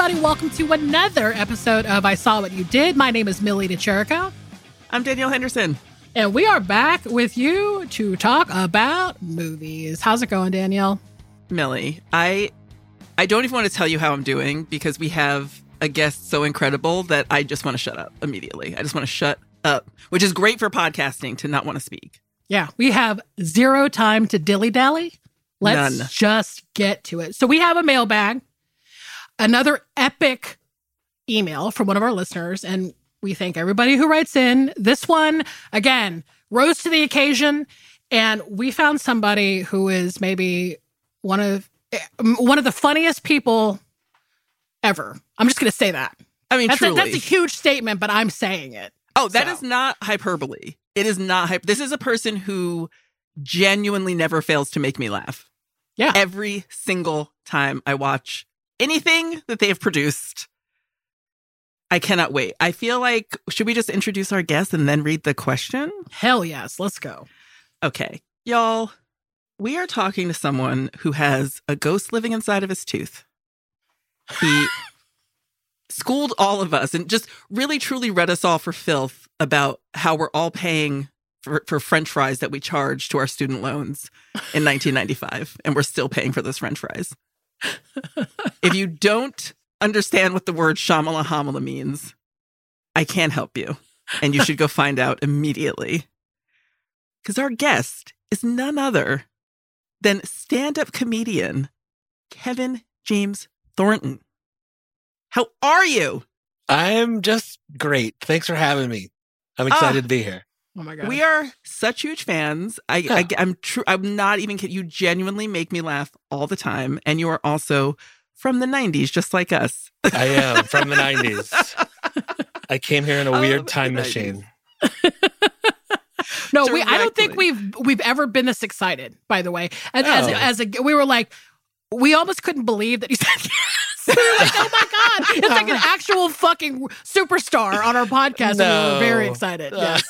Everybody, welcome to another episode of I Saw What You Did. My name is Millie De Chirico, I'm Danielle Henderson. and we are back with you to talk about movies. How's it going, Danielle? Millie, I I don't even want to tell you how I'm doing because we have a guest so incredible that I just want to shut up immediately. I just want to shut up, which is great for podcasting to not want to speak. Yeah, we have zero time to dilly dally. Let's None. just get to it. So we have a mailbag, another epic email from one of our listeners, and we thank everybody who writes in. This one, again, rose to the occasion, and we found somebody who is maybe one of eh, one of the funniest people ever. I'm just going to say that. I mean, That's a, that's a huge statement, but I'm saying it. oh, that so. is not hyperbole. It is not hype. This is a person who genuinely never fails to make me laugh. Yeah. Every single time I watch anything that they have produced, I cannot wait. I feel like should we just introduce our guest and then read the question? Hell yes. Let's go. Okay, y'all, we are talking to someone who has a ghost living inside of his tooth. He schooled all of us and just really truly read us all for filth about how we're all paying for, for french fries that we charged to our student loans in 1995 and we're still paying for those french fries. If you don't understand what the word shamala hamala means, I can't help you and you should go find out immediately because our guest is none other than stand up comedian Kevin James Thornton. How are you? I'm just great. Thanks for having me. I'm excited Ah. to be here. Oh my God. We are such huge fans. I, Yeah. I am true. I'm not even kidding. You genuinely make me laugh all the time, and you are also from the '90s, just like us. I am from the 90s. I came here in a weird love time machine. No, we. I don't think we've we've ever been this excited. By the way, as as, Oh. as a, we were like, we almost couldn't believe that he said yes. we were like, oh my god, it's like an actual fucking superstar on our podcast. and we were very excited. Uh. Yes.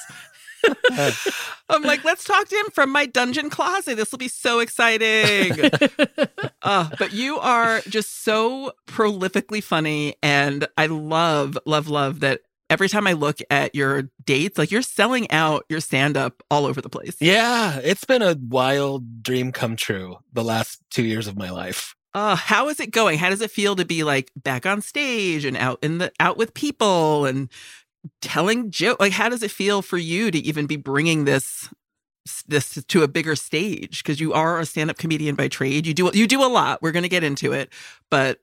I'm like, let's talk to him from my dungeon closet. This will be so exciting. uh, but you are just so prolifically funny, and I love, love, love that. Every time I look at your dates, like you're selling out your stand up all over the place. Yeah, it's been a wild dream come true the last two years of my life. Uh, how is it going? How does it feel to be like back on stage and out in the out with people and telling joke? Like, how does it feel for you to even be bringing this this to a bigger stage? Because you are a stand up comedian by trade. You do you do a lot. We're going to get into it, but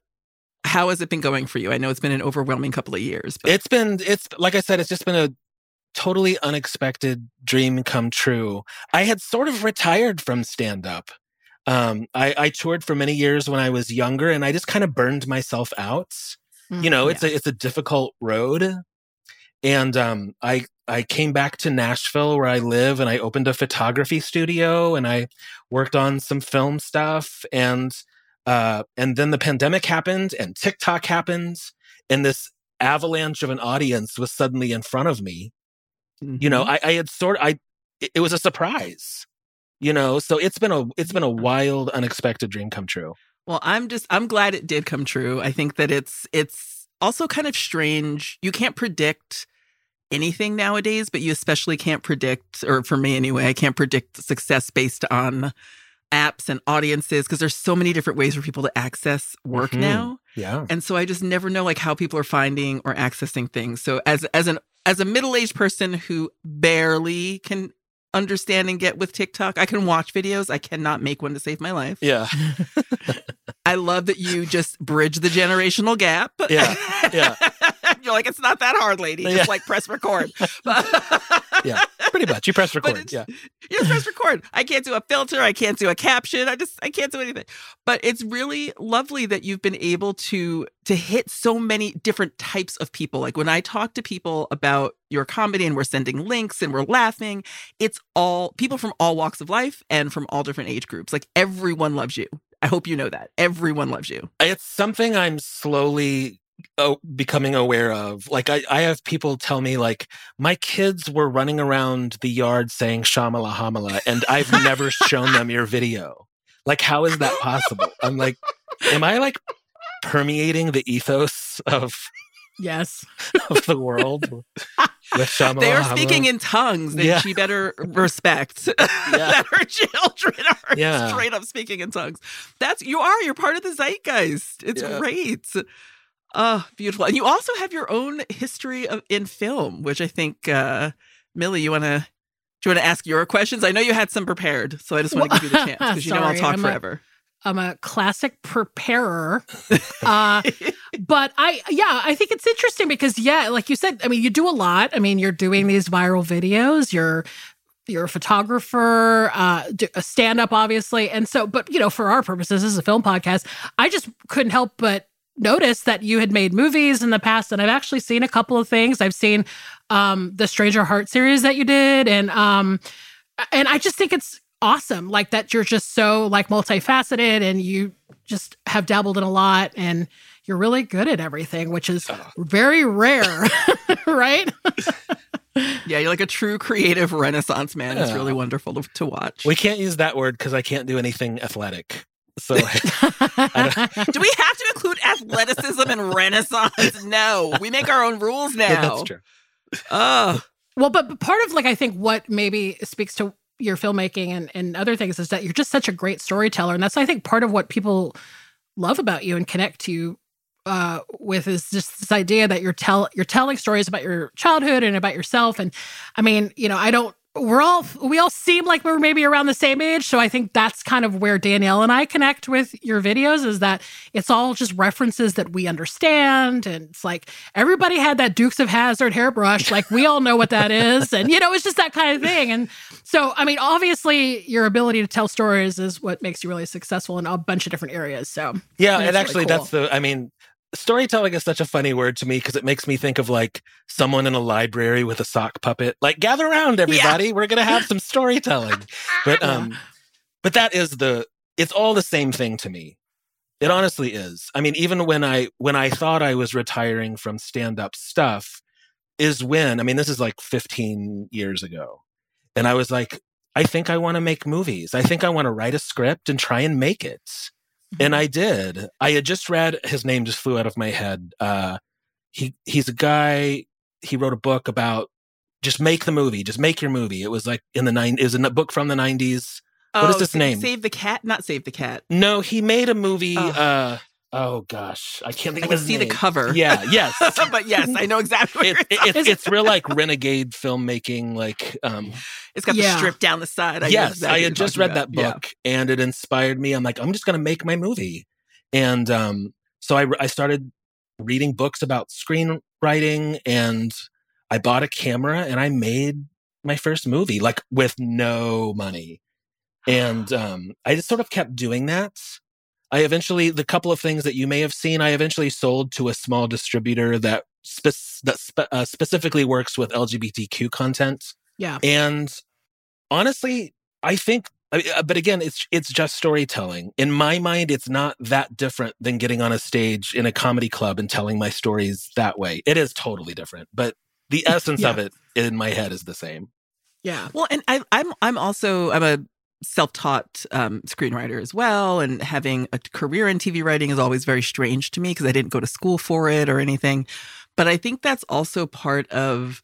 how has it been going for you? I know it's been an overwhelming couple of years. But It's been, it's like I said, it's just been a totally unexpected dream come true. I had sort of retired from stand up. Um, I, I toured for many years when I was younger and I just kind of burned myself out. you know it's a it's a difficult road and um i i came back to nashville where i live and i opened a photography studio and i worked on some film stuff and uh and then the pandemic happened and tiktok happened and this avalanche of an audience was suddenly in front of me. You know i i had sort of i it it was a surprise you know so it's been a it's been a wild unexpected dream come true. Well, I'm just I'm glad it did come true. I think that it's it's also kind of strange. You can't predict anything nowadays, but you especially can't predict or for me anyway, I can't predict success based on apps and audiences because there's so many different ways for people to access work Mhm. now. yeah And so I just never know like how people are finding or accessing things. So as as an as a middle-aged person who barely can understand and get with TikTok. I can watch videos. I cannot make one to save my life. Yeah. I love that you just bridge the generational gap. Yeah. Yeah. You're like, it's not that hard, lady. Just Yeah. like press record. Yeah. Pretty much. You press record. Yeah. you just press record. I can't do a filter. I can't do a caption. I just I can't do anything. But it's really lovely that you've been able to to hit so many different types of people. Like when I talk to people about your comedy and we're sending links and we're laughing, it's all people from all walks of life and from all different age groups. Like everyone loves you. I hope you know that. Everyone loves you. It's something I'm slowly oh, becoming aware of. Like I, I have people tell me like my kids were running around the yard saying Shamala Hamala, and I've never shown them your video. Like, how is that possible? I'm like, am I like permeating the ethos of, Yes. of the world They are speaking in tongues that Yeah. she better respect. that her children are Yeah. straight up speaking in tongues. That's you are. You're part of the zeitgeist. It's Yeah. great. Oh, beautiful. And you also have your own history of in film, which I think uh Millie, you wanna do you want to ask your questions? I know you had some prepared, so I just want to give you the chance because you know I'll talk I'm forever. I'm a classic preparer. Uh, but I, yeah, I think it's interesting because, yeah, like you said, I mean, you do a lot. I mean, you're doing these viral videos. You're you're a photographer, uh, a stand up, obviously, and so. But you know, for our purposes, this is a film podcast. I just couldn't help but notice that you had made movies in the past, and I've actually seen a couple of things. I've seen um, the Stranger Heart series that you did, and um, and I just think it's awesome like that you're just so like multifaceted and you just have dabbled in a lot and you're really good at everything which is very rare right yeah, you're like a true creative renaissance man. It's really wonderful to, to watch. We can't use that word because I can't do anything athletic. So Do we have to include athleticism and renaissance? No, we make our own rules now. that's true. Oh, well but, but part of like i think what maybe speaks to your filmmaking and, and other things is that you're just such a great storyteller and that's i think part of what people love about you and connect to you uh, with is just this idea that you're tell you're telling stories about your childhood and about yourself. And I mean, you know, I don't. We're all we all seem like we're maybe around the same age, so I think that's kind of where Danielle and I connect with your videos. Is that it's all just references that we understand, and it's like everybody had that Dukes of Hazzard hairbrush, like we all know what that is, and you know, it's just that kind of thing. And so, I mean, obviously, your ability to tell stories is what makes you really successful in a bunch of different areas. So Yeah, And actually, really that's the. I mean, storytelling is such a funny word to me because it makes me think of like someone in a library with a sock puppet. Like, gather around, everybody. We're gonna have some storytelling. But um, but that is the. It's all the same thing to me. It honestly is. I mean, even when I when I thought I was retiring from stand up stuff, is when I mean, this is like 15 years ago, and I was like, I think I want to make movies. I think I want to write a script and try and make it. And I did. I had just read his name just flew out of my head. Uh he he's a guy he wrote a book about just make the movie, just make your movie. It was like in the nine it was a book from the 90s. What is Oh, his Sa- name? Save the cat, not save the cat. No, he made a movie Oh. uh oh gosh, I can't think I of can his see the cover. Yeah, yes. but yes, I know exactly. What It, it, it's it's real like renegade filmmaking like um It's got Yeah. the strip down the side. I know yes, exactly I had just read about. that book and it inspired me. I'm like, I'm just going to make my movie. And um, so I, I started reading books about screenwriting and I bought a camera and I made my first movie, like with no money. And um, I just sort of kept doing that. I eventually, the couple of things that you may have seen, I eventually sold to a small distributor that, spec- that spe- uh, specifically works with LGBTQ content. yeah, And honestly, I think, uh, but again, it's it's just storytelling. In my mind, it's not that different than getting on a stage in a comedy club and telling my stories that way. It is totally different, but the essence of it in my head is the same. yeah. Well, and I, I'm I'm also I'm a self-taught um, screenwriter as well, and having a career in TV writing is always very strange to me because I didn't go to school for it or anything. But I think that's also part of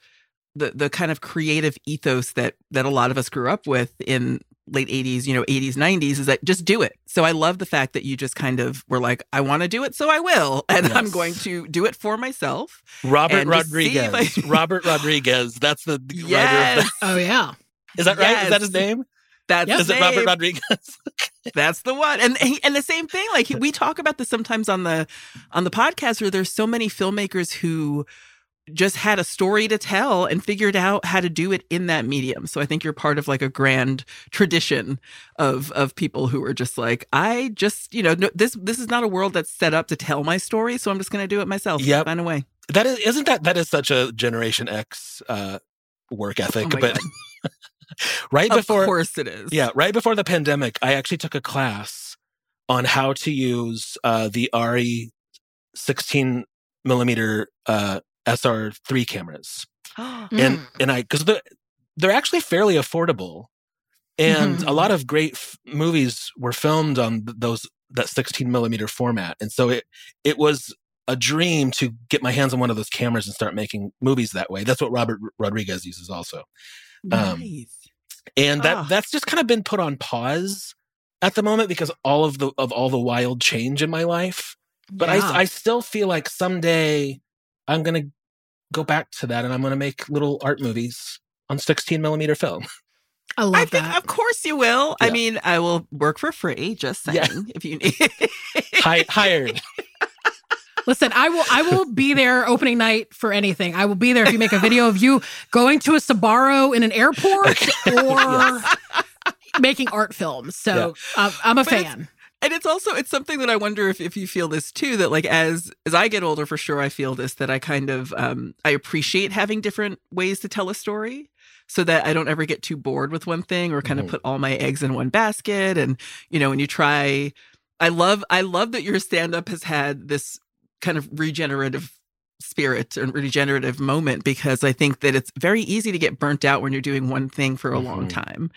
the the kind of creative ethos that that a lot of us grew up with in late 80s, you know, 80s, 90s is that just do it. So I love the fact that you just kind of were like, I want to do it, so I will. And I'm going to do it for myself. Robert And to see if Rodriguez. I- Robert Rodriguez. That's the writer of Yes. the Oh yeah. Is that right? Is that his name? That's Yep. Is it Robert. Rodriguez? That's the one. And and the same thing like we talk about this sometimes on the on the podcast where there's so many filmmakers who just had a story to tell and figured out how to do it in that medium. So I think you're part of like a grand tradition of of people who are just like I just, you know, no, this this is not a world that's set up to tell my story, so I'm just going to do it myself. Yeah, Find a way. that is isn't that that is such a Generation X uh work ethic. Oh but Right Of before course it is. Yeah, right before the pandemic, I actually took a class on how to use uh, the Arri 16 millimeter uh, SR3 cameras, and Mm. and I because they're they're actually fairly affordable, and Mhm. a lot of great f- movies were filmed on those that 16 millimeter format, and so it it was a dream to get my hands on one of those cameras and start making movies that way. That's what Robert Rodriguez uses also Um, Nice. And that Ah. that's just kind of been put on pause at the moment because all of the of all the wild change in my life but Yeah. I, I still feel like someday i'm gonna go back to that and i'm gonna make little art movies on 16 millimeter film I love I think, that. of course, you will. I mean, I will work for free. Just saying, Yeah. if you need. Hi- hired Listen, I will I will be there opening night for anything. I will be there if you make a video of you going to a Sbarro in an airport or making art films. So uh, I'm a But it's- fan. and it's also it's something that I wonder if if you feel this too. That like as as I get older, for sure, I feel this. That I kind of um I appreciate having different ways to tell a story. So that I don't ever get too bored with one thing or kind Mhm. of put all my eggs in one basket. And you know, when you try, I love I love that your stand up has had this kind of regenerative spirit and regenerative moment because I think that it's very easy to get burnt out when you're doing one thing for a long Mhm. time.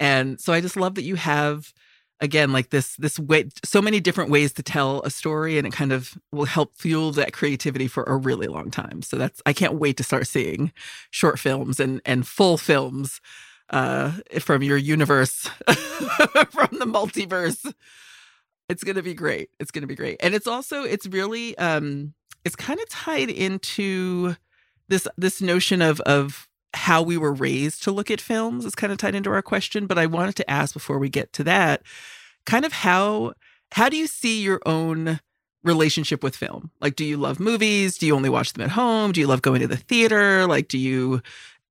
And so I just love that you have again like this this way so many different ways to tell a story and it kind of will help fuel that creativity for a really long time. So that's I can't wait to start seeing short films and and full films uh from your universe from the multiverse it's going to be great. It's going to be great. And it's also it's really um it's kind of tied into this this notion of of how we were raised to look at films is kind of tied into our question but i wanted to ask before we get to that kind of how how do you see your own relationship with film? Like do you love movies? Do you only watch them at home? Do you love going to the theater? Like do you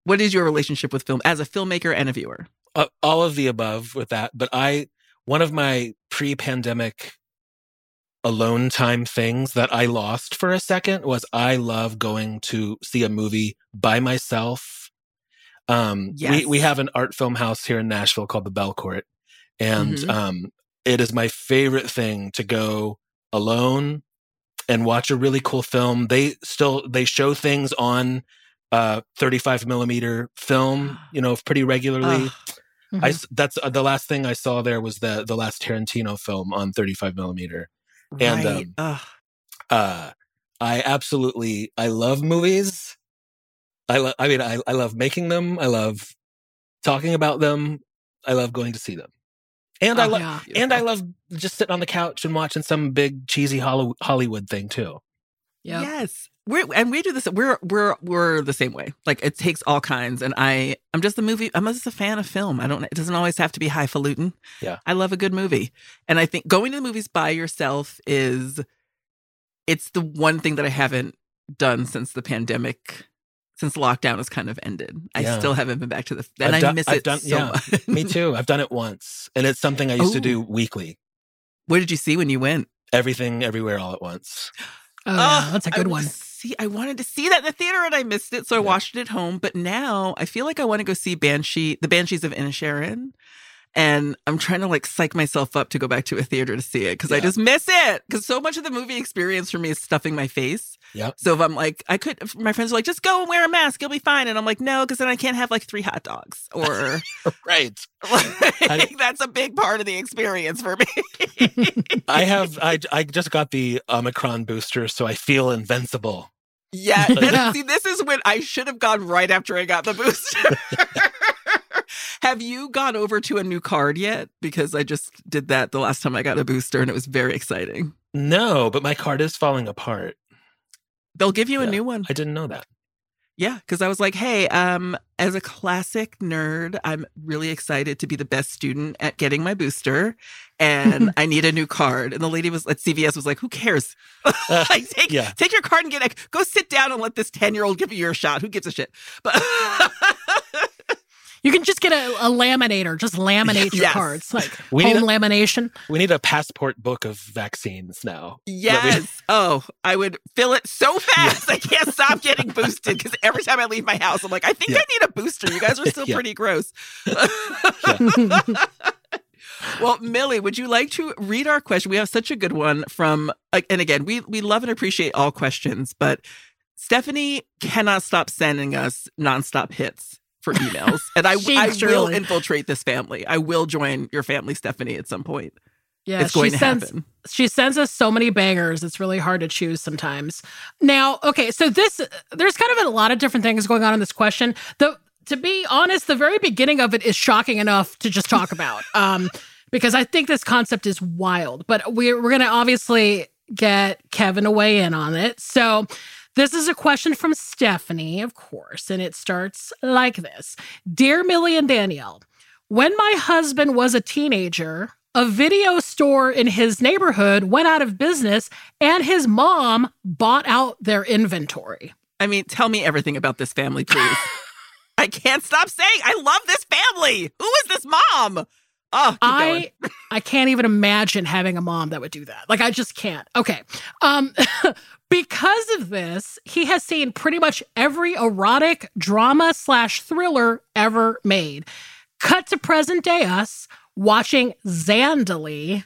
what is your relationship with film as a filmmaker and a viewer? Uh, all of the above with that but i one of my pre-pandemic alone time things that i lost for a second was i love going to see a movie by myself um Yes. we, we have an art film house here in nashville called the Belcourt. and Mhm. um it is my favorite thing to go alone and watch a really cool film they still they show things on uh 35 millimeter film you know pretty regularly Ugh. I s that's uh, the last thing I saw there was the the last Tarantino film on 35 millimeter. And, right. um, Uh, I absolutely I love movies. I love. I mean, I I love making them. I love talking about them. I love going to see them, and I Oh, love yeah. and I love just sitting on the couch and watching some big cheesy Hollywood Hollywood thing too. Yep. Yes. We're, and we do this. We're we're we're the same way. Like it takes all kinds, and I I'm just a movie. I'm just a fan of film. I don't. It doesn't always have to be highfalutin. Yeah. I love a good movie, and I think going to the movies by yourself is, it's the one thing that I haven't done since the pandemic, since lockdown has kind of ended. I Yeah. still haven't been back to the, and I've I done- miss I've it done- so yeah, much. Me too. I've done it once, and it's something I used to do weekly. What did you see when you went? Everything, everywhere, all at once. Oh, yeah. Ah, that's a good was- one. See, I wanted to see that in the theater and I missed it, so I Yeah. watched it at home. But now I feel like I want to go see Banshee, the Banshees of Inisherin, and I'm trying to like psych myself up to go back to a theater to see it because I just miss it. Because so much of the movie experience for me is stuffing my face. Yep. So if I'm like, I could, my friends are like, just go and wear a mask, you'll be fine, and I'm like, no, because then I can't have like three hot dogs or. Right. like, that's a big part of the experience for me. I have. I I just got the Omicron booster, so I feel invincible. Yeah, Yeah. see, this is when I should have gone right after I got the booster. have you gone over to a new card yet? Because I just did that the last time I got a booster, and it was very exciting. No, but my card is falling apart. They'll give you a new one. I didn't know that. Yeah, because I was like, hey, um, as a classic nerd, I'm really excited to be the best student at getting my booster, and I need a new card. And the lady was at CVS was like, who cares? like, take yeah. take your card and get a go sit down and let this ten year old give you your shot. Who gives a shit? But You can just get a, a laminator, just laminate your Yes. cards, like We home need a- lamination. We need a passport book of vaccines now. yes, oh, I would fill it so fast. I can't stop getting boosted because every time I leave my house, I'm like, I think Yeah. I need a booster. You guys are still Yeah. pretty gross. Well, Millie, would you like to read our question? We have such a good one from, uh, and again, we we love and appreciate all questions, but Stephanie cannot stop sending us nonstop hits for emails, and I I will infiltrate this family. I will join your family, Stephanie, at some point. Yeah, it's going she to sends happen. she sends us so many bangers. It's really hard to choose sometimes. Now, okay, so this there's kind of a lot of different things going on in this question. The to be honest, the very beginning of it is shocking enough to just talk about. Um, because I think this concept is wild. But we're we're gonna obviously get Kevin to weigh in on it. So this is a question from Stephanie, of course, and it starts like this Dear Millie and Danielle, when my husband was a teenager, a video store in his neighborhood went out of business and his mom bought out their inventory. I mean, tell me everything about this family, please. I can't stop saying I love this family. Who is this mom? Oh, keep going. I I can't even imagine having a mom that would do that. Like I just can't. Okay. Um because of this, he has seen pretty much every erotic drama slash thriller ever made. Cut to present day us watching Zandalee.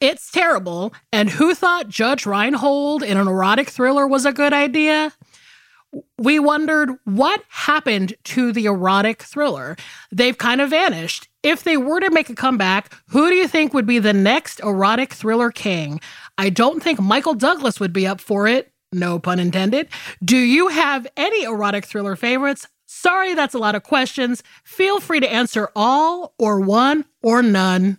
It's terrible. And who thought Judge Reinhold in an erotic thriller was a good idea? We wondered what happened to the erotic thriller. They've kind of vanished. If they were to make a comeback, who do you think would be the next erotic thriller king? I don't think Michael Douglas would be up for it. No pun intended. Do you have any erotic thriller favorites? Sorry, that's a lot of questions. Feel free to answer all or one or none.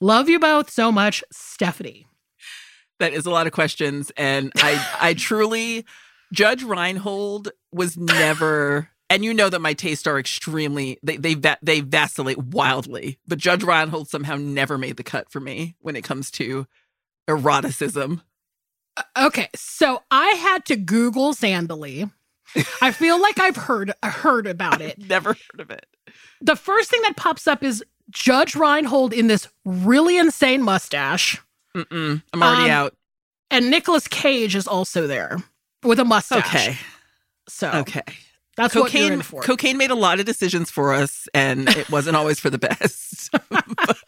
Love you both so much, Stephanie. That is a lot of questions, and I I truly Judge Reinhold was never. And you know that my tastes are extremely they they they vacillate wildly, but Judge Reinhold somehow never made the cut for me when it comes to eroticism. Okay, so I had to Google Zandalee. I feel like I've heard heard about it. Never heard of it. The first thing that pops up is Judge Reinhold in this really insane mustache, Mm-mm, I'm already Um, out. and Nicolas Cage is also there with a mustache. Okay, so okay. That's what you're cocaine in for. cocaine made a lot of decisions for us and it wasn't always for the best but,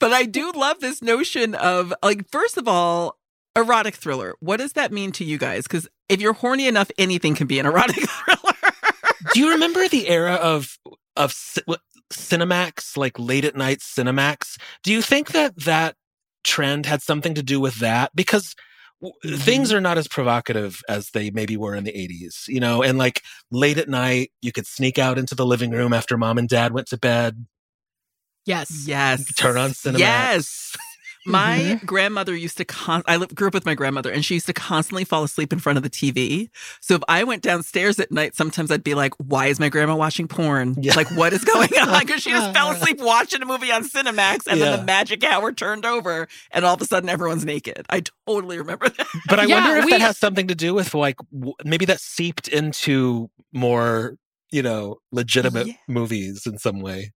but i do love this notion of like first of all erotic thriller what does that mean to you guys because if you're horny enough anything can be an erotic thriller Do you remember the era of of ci- Cinemax, like late at night Cinemax? Do you think that that trend had something to do with that? Because w-. things mm-hmm. are not as provocative as they maybe were in the 80s, you know, and like late at night, you could sneak out into the living room after mom and dad went to bed. yes. yes Turn on cinema yes my mm-hmm. grandmother used to con- I li- grew up with my grandmother and she used to constantly fall asleep in front of the TV. So if I went downstairs at night, sometimes I'd be like, why is my grandma watching porn? Yeah. Like, what is going on? Because she just fell asleep watching a movie on Cinemax and then the magic hour turned over and all of a sudden everyone's naked. I totally remember that. But I Yeah, wonder if we- that has something to do with like w- maybe that seeped into more, you know, legitimate Yeah. movies in some way.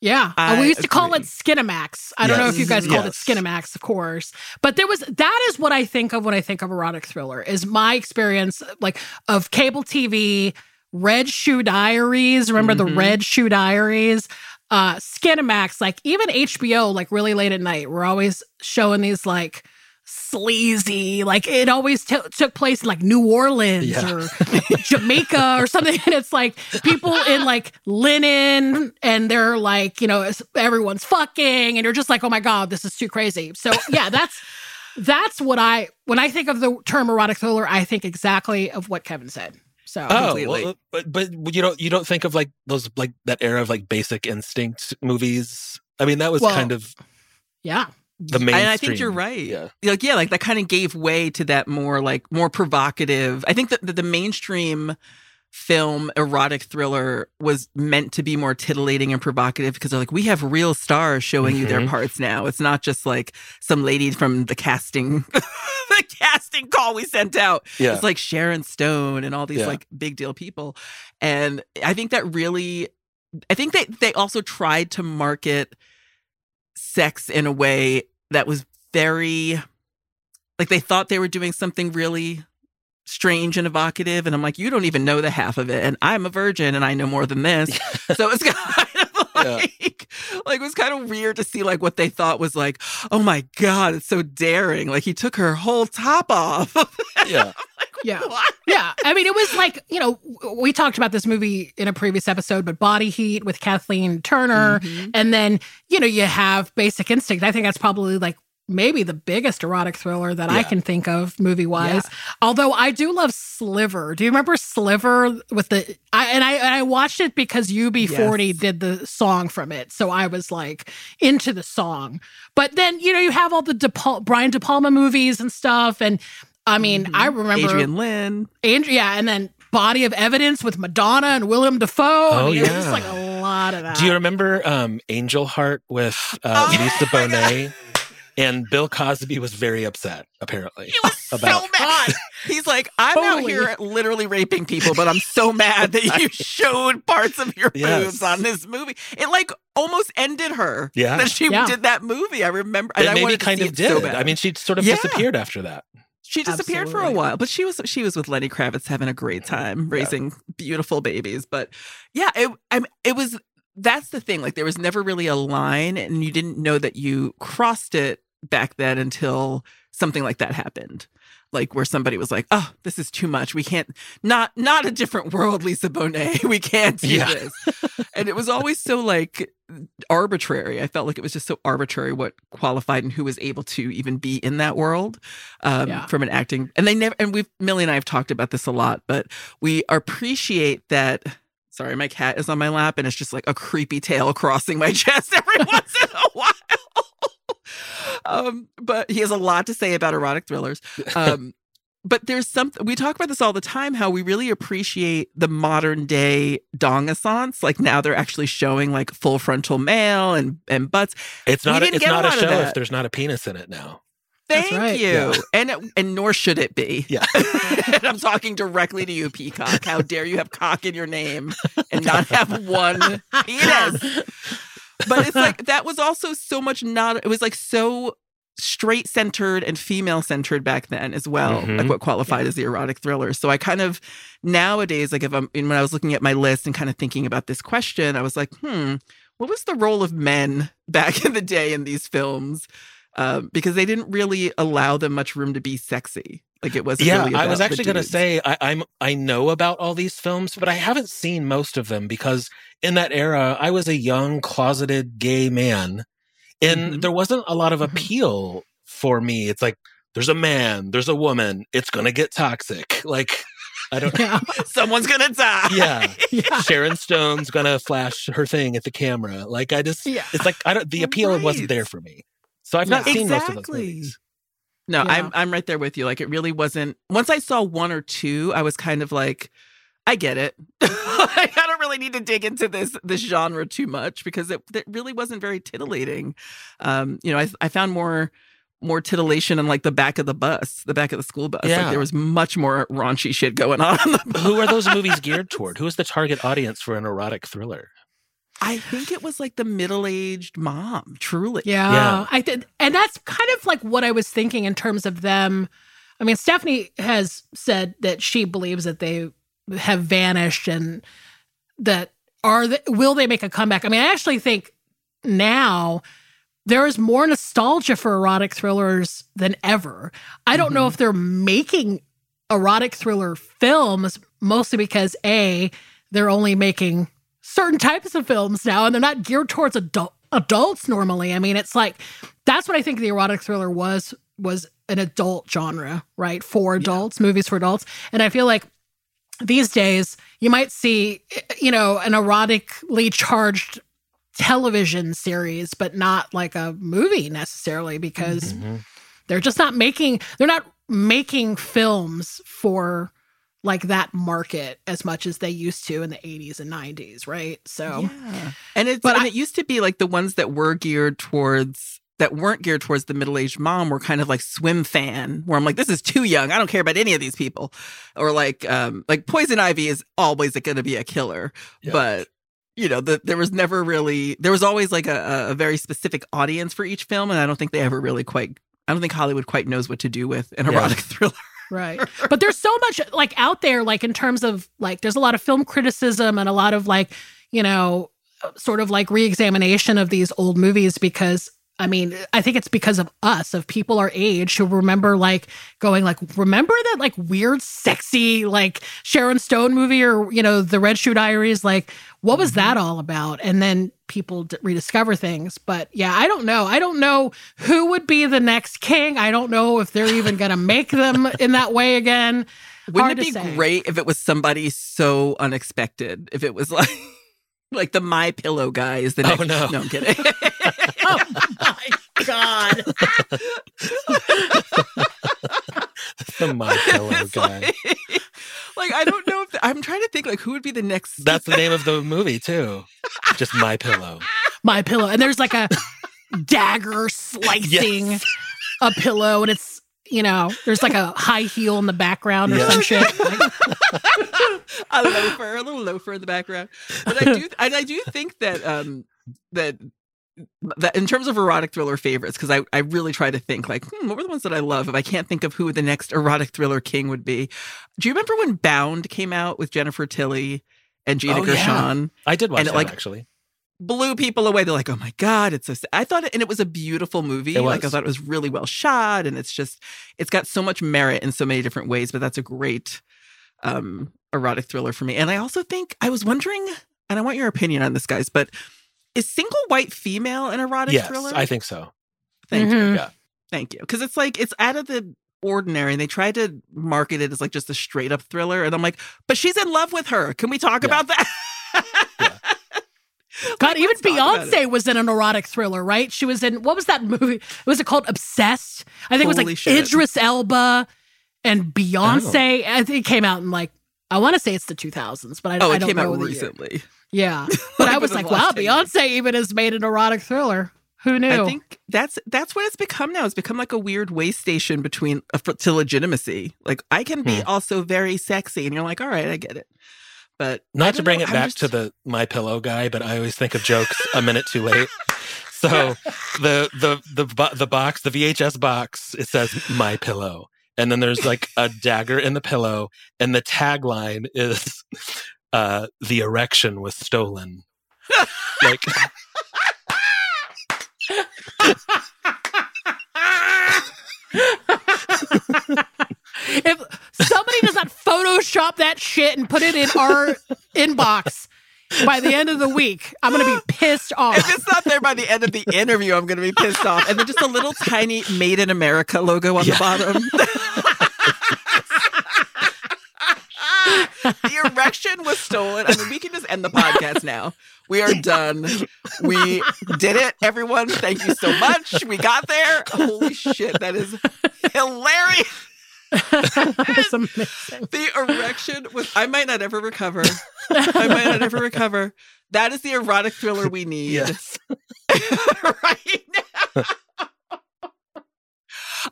Yeah. Uh, I we used to call it agree. Skinamax. I don't know if you guys called Yes. it Skinamax, of course. But there was that is what I think of when I think of erotic thriller, is my experience like of cable TV, Red Shoe Diaries. Remember the Mhm. Red Shoe Diaries? Uh Skinamax, like even HBO, like really late at night, we're always showing these like sleazy, like it always t- took place in like New Orleans Yeah. or Jamaica or something. And it's like people in like linen and they're like, you know, everyone's fucking and you're just like, oh my God, this is too crazy. So yeah, that's that's what I when I think of the term erotic thriller, I think exactly of what Kevin said. So Oh, completely. well, but but you don't you don't think of like those like that era of like Basic Instinct movies? I mean, that was Well, kind of yeah. The And I think you're right. Yeah. Like, yeah, like that kind of gave way to that more like more provocative. I think that the, the mainstream film erotic thriller was meant to be more titillating and provocative because they're like we have real stars showing you their Mhm. parts now it's not just like some lady from the casting the casting call we sent out Yeah. it's like Sharon Stone and all these Yeah. like big deal people. And I think that really I think that they also tried to market sex in a way that was very like they thought they were doing something really strange and evocative and I'm like you don't even know the half of it and I'm a virgin and I know more than this. so it's kind of Yeah. like like it was kind of weird to see like what they thought was like oh my god it's so daring like he took her whole top off. yeah. Yeah. What? Yeah. I mean, it was like, you know, we talked about this movie in a previous episode, but Body Heat with Kathleen Turner. Mhm. And then, you know, you have Basic Instinct. I think that's probably like maybe the biggest erotic thriller that I can think of movie wise. Although I do love Sliver. Do you remember Sliver with the I and I and I watched it because UB40 Yes. did the song from it. So I was like into the song. But then, you know, you have all the De Pal- Brian De Palma movies and stuff and I mean, Mhm. I remember Adrian Lyne. Andrea, and then Body of Evidence with Madonna and Willem Dafoe. I Oh, mean, It was yeah. like a lot of that. Do you remember um, Angel Heart with uh, Oh Lisa. Bonet? And Bill Cosby was very upset, apparently. He was About- so mad. He's like, I'm out here literally raping people, but I'm so mad that you showed parts of your Yes. boobs on this movie. It like almost ended her. Yeah. That she Yeah. did that movie. I remember. and It I maybe kind of it so did. I mean, she sort of Yeah. disappeared after that. she disappeared for a while, but she was she was with Lenny Kravitz having a great time raising beautiful babies. But yeah, it I mean, it was that's the thing. Like there was never really a line, and you didn't know that you crossed it back then until something like that happened. Like where somebody was like, "Oh, this is too much. We can't not not a different world, Lisa Bonet. We can't do Yeah. this." and it was always so like arbitrary. I felt like it was just so arbitrary what qualified and who was able to even be in that world um, Yeah. from an acting. And they never. And we've Millie and I have talked about this a lot, but we appreciate that. Sorry, my cat is on my lap, and it's just like a creepy tail crossing my chest every once in a while. Um, but he has a lot to say about erotic thrillers. Um, but there's something we talk about this all the time how we really appreciate the modern day dong assance like now they're actually showing like full frontal male and and butts It's not. A, didn't it's a not a show if there's not a penis in it now. That's thank right. you Yeah. and and nor should it be Yeah. and i'm talking directly to you peacock how dare you have cock in your name and not have one penis but it's like that was also so much not it was like so straight centered and female centered back then as well Mhm. like what qualified as the erotic thriller. So i kind of nowadays like if i'm when i was looking at my list and kind of thinking about this question i was like hmm what was the role of men back in the day in these films? Um, because they didn't really allow them much room to be sexy like it wasn't Yeah, really I was actually going to say I, I'm I know about all these films, but I haven't seen most of them because in that era I was a young closeted gay man, and Mhm. there wasn't a lot of Mhm. appeal for me. It's like there's a man, there's a woman, it's gonna get toxic. Like I don't. Yeah. someone's gonna die Yeah, Yeah. Sharon Stone's gonna flash her thing at the camera. Like I just, Yeah. it's like I don't. The appeal Right. wasn't there for me, so I've not seen most of those Exactly. movies. No, Yeah. I'm I'm right there with you. Like it really wasn't. Once I saw one or two, I was kind of like, I get it. I don't really need to dig into this this genre too much because it, it really wasn't very titillating. Um, you know, I I found more more titillation in like the back of the bus, the back of the school bus. Yeah. Like there was much more raunchy shit going on. on. Who are those movies geared toward? Who is the target audience for an erotic thriller? I think it was like the middle aged mom. Truly, Yeah, Yeah. I did, and that's kind of like what I was thinking in terms of them. I mean, Stephanie has said that she believes that they have vanished and that are they, will they make a comeback? I mean, I actually think now there is more nostalgia for erotic thrillers than ever. I don't know Mhm. if they're making erotic thriller films mostly because a they're only making certain types of films now and they're not geared towards adult adults normally. I mean, it's like that's what I think the erotic thriller was was an adult genre, right? For adults, movies for adults. And I feel like these days you might see you know an erotically charged television series but not like a movie necessarily because Mhm. they're just not making they're not making films for like that market as much as they used to in the 80s and 90s, right? So yeah. and it's But and I- it used to be like the ones that were geared towards that weren't geared towards the middle-aged mom were kind of like Swimfan where i'm like this is too young i don't care about any of these people or like um like poison ivy is always going to be a killer Yeah. but you know the, there was never really there was always like a, a very specific audience for each film and i don't think they ever really quite i don't think hollywood quite knows what to do with an Yeah. erotic thriller Right. But there's so much like out there, like in terms of like, there's a lot of film criticism and a lot of like, you know, sort of like re-examination of these old movies because I mean, I think it's because of us, of people our age who remember like going like, remember that like weird, sexy, like Sharon Stone movie or, you know, the Red Shoe Diaries? Like, what was that mm-hmm. all about? And then people d- rediscover things. But yeah, I don't know. I don't know who would be the next king. I don't know if they're even going to make them in that way again. Wouldn't Hard it be say. great if it was somebody so unexpected? If it was like like the My Pillow guy is the Oh, no. no, I'm kidding. Oh my God. the my pillow It's guy. Like, like, I don't know if I'm trying to think like who would be the next. That's the name of the movie too. Just my pillow. My pillow. And there's like a dagger slicing Yes. a pillow and it's, you know, there's like a high heel in the background or Yeah. some shit. A loafer, a little loafer in the background. But I do, and I do think that um that that in terms of erotic thriller favorites, because I I really try to think like, hmm, what were the ones that I love? If I can't think of who the next erotic thriller king would be, do you remember when Bound came out with Jennifer Tilly and Gina Oh, yeah. Gershon? I did watch And it, that like, actually. blew people away. They're like, "Oh my god, it's so." sa-" I thought, it, and it was a beautiful movie. Like I thought it was really well shot, and it's just, it's got so much merit in so many different ways. But that's a great um erotic thriller for me. And I also think I was wondering, and I want your opinion on this, guys. But is single white female an erotic Yes, thriller? I think so. Thank you, Mhm. Yeah. thank you, because it's like it's out of the ordinary, and they tried to market it as like just a straight up thriller, and I'm like, but she's in love with her. Can we talk Yeah. about that? Yeah. God, Like, even let's talk about it. Beyonce was in an erotic thriller, right? She was in what was that movie? Was it called Obsessed? I think it was like shit. Idris Elba and Beyonce. I think it came out in like I want to say it's the 2000s, but I, Oh, I it don't came know out the year. recently. Yeah, but I was like, wow, last 10 years. Beyonce even has made an erotic thriller. Who knew? I think that's that's what it's become now. It's become like a weird way station between uh, for- to legitimacy. Like I can be Hmm. also very sexy, and you're like, all right, I get it. But Not to bring know, it I'm back just- to the my pillow guy, but I always think of jokes a minute too late. So the the the the box, the VHS box, it says my pillow. And then there's like a dagger in the pillow and the tagline is uh the erection was stolen. like if somebody does not Photoshop that shit and put it in our inbox by the end of the week, I'm gonna be pissed off. If it's not there by the end of the interview, I'm going to be pissed off. And then just a little tiny "Made in America" logo on Yeah. the bottom. the erection was stolen. I mean, we can just end the podcast now. We are done. We did it, everyone. Thank you so much. We got there. Holy shit, that is hilarious. That's amazing. The erection was. I might not ever recover. I might not ever recover. That is the erotic thriller we need yes. right now.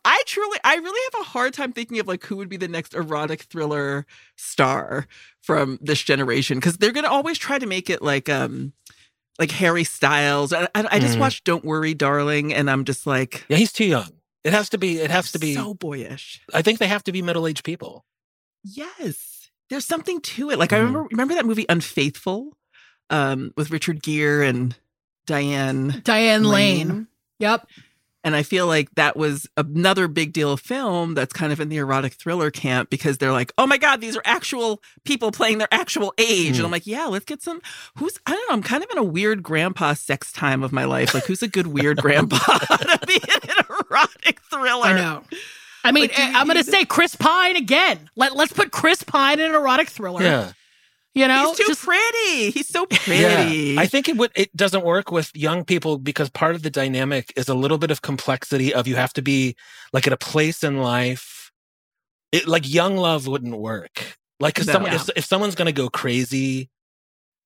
I truly, I really have a hard time thinking of like who would be the next erotic thriller star from this generation because they're gonna always try to make it like um like Harry Styles. I, I, I just Mhm. watched Don't Worry, Darling, and I'm just like Yeah, he's too young. It has to be it has to be so boyish. I think they have to be middle-aged people. Yes, there's something to it. Like I Mhm. remember, remember that movie Unfaithful, um, with Richard Gere and Diane Diane Lane. Lane. Yep. And I feel like that was another big deal film that's kind of in the erotic thriller camp because they're like, oh my God, these are actual people playing their actual age. Mm. And I'm like, yeah, let's get some. Who's, I don't know, I'm kind of in a weird grandpa sex time of my life. Like, who's a good weird grandpa to be in an erotic thriller? I know. I mean, Like, do we I'm going to say Chris Pine again. Let, let's put Chris Pine in an erotic thriller. Yeah. You know, He's too just pretty. He's so pretty. Yeah. I think it would it doesn't work with young people because part of the dynamic is a little bit of complexity of you have to be like at a place in life. It like young love wouldn't work. Like if, No. some, Yeah. if, if someone's going to go crazy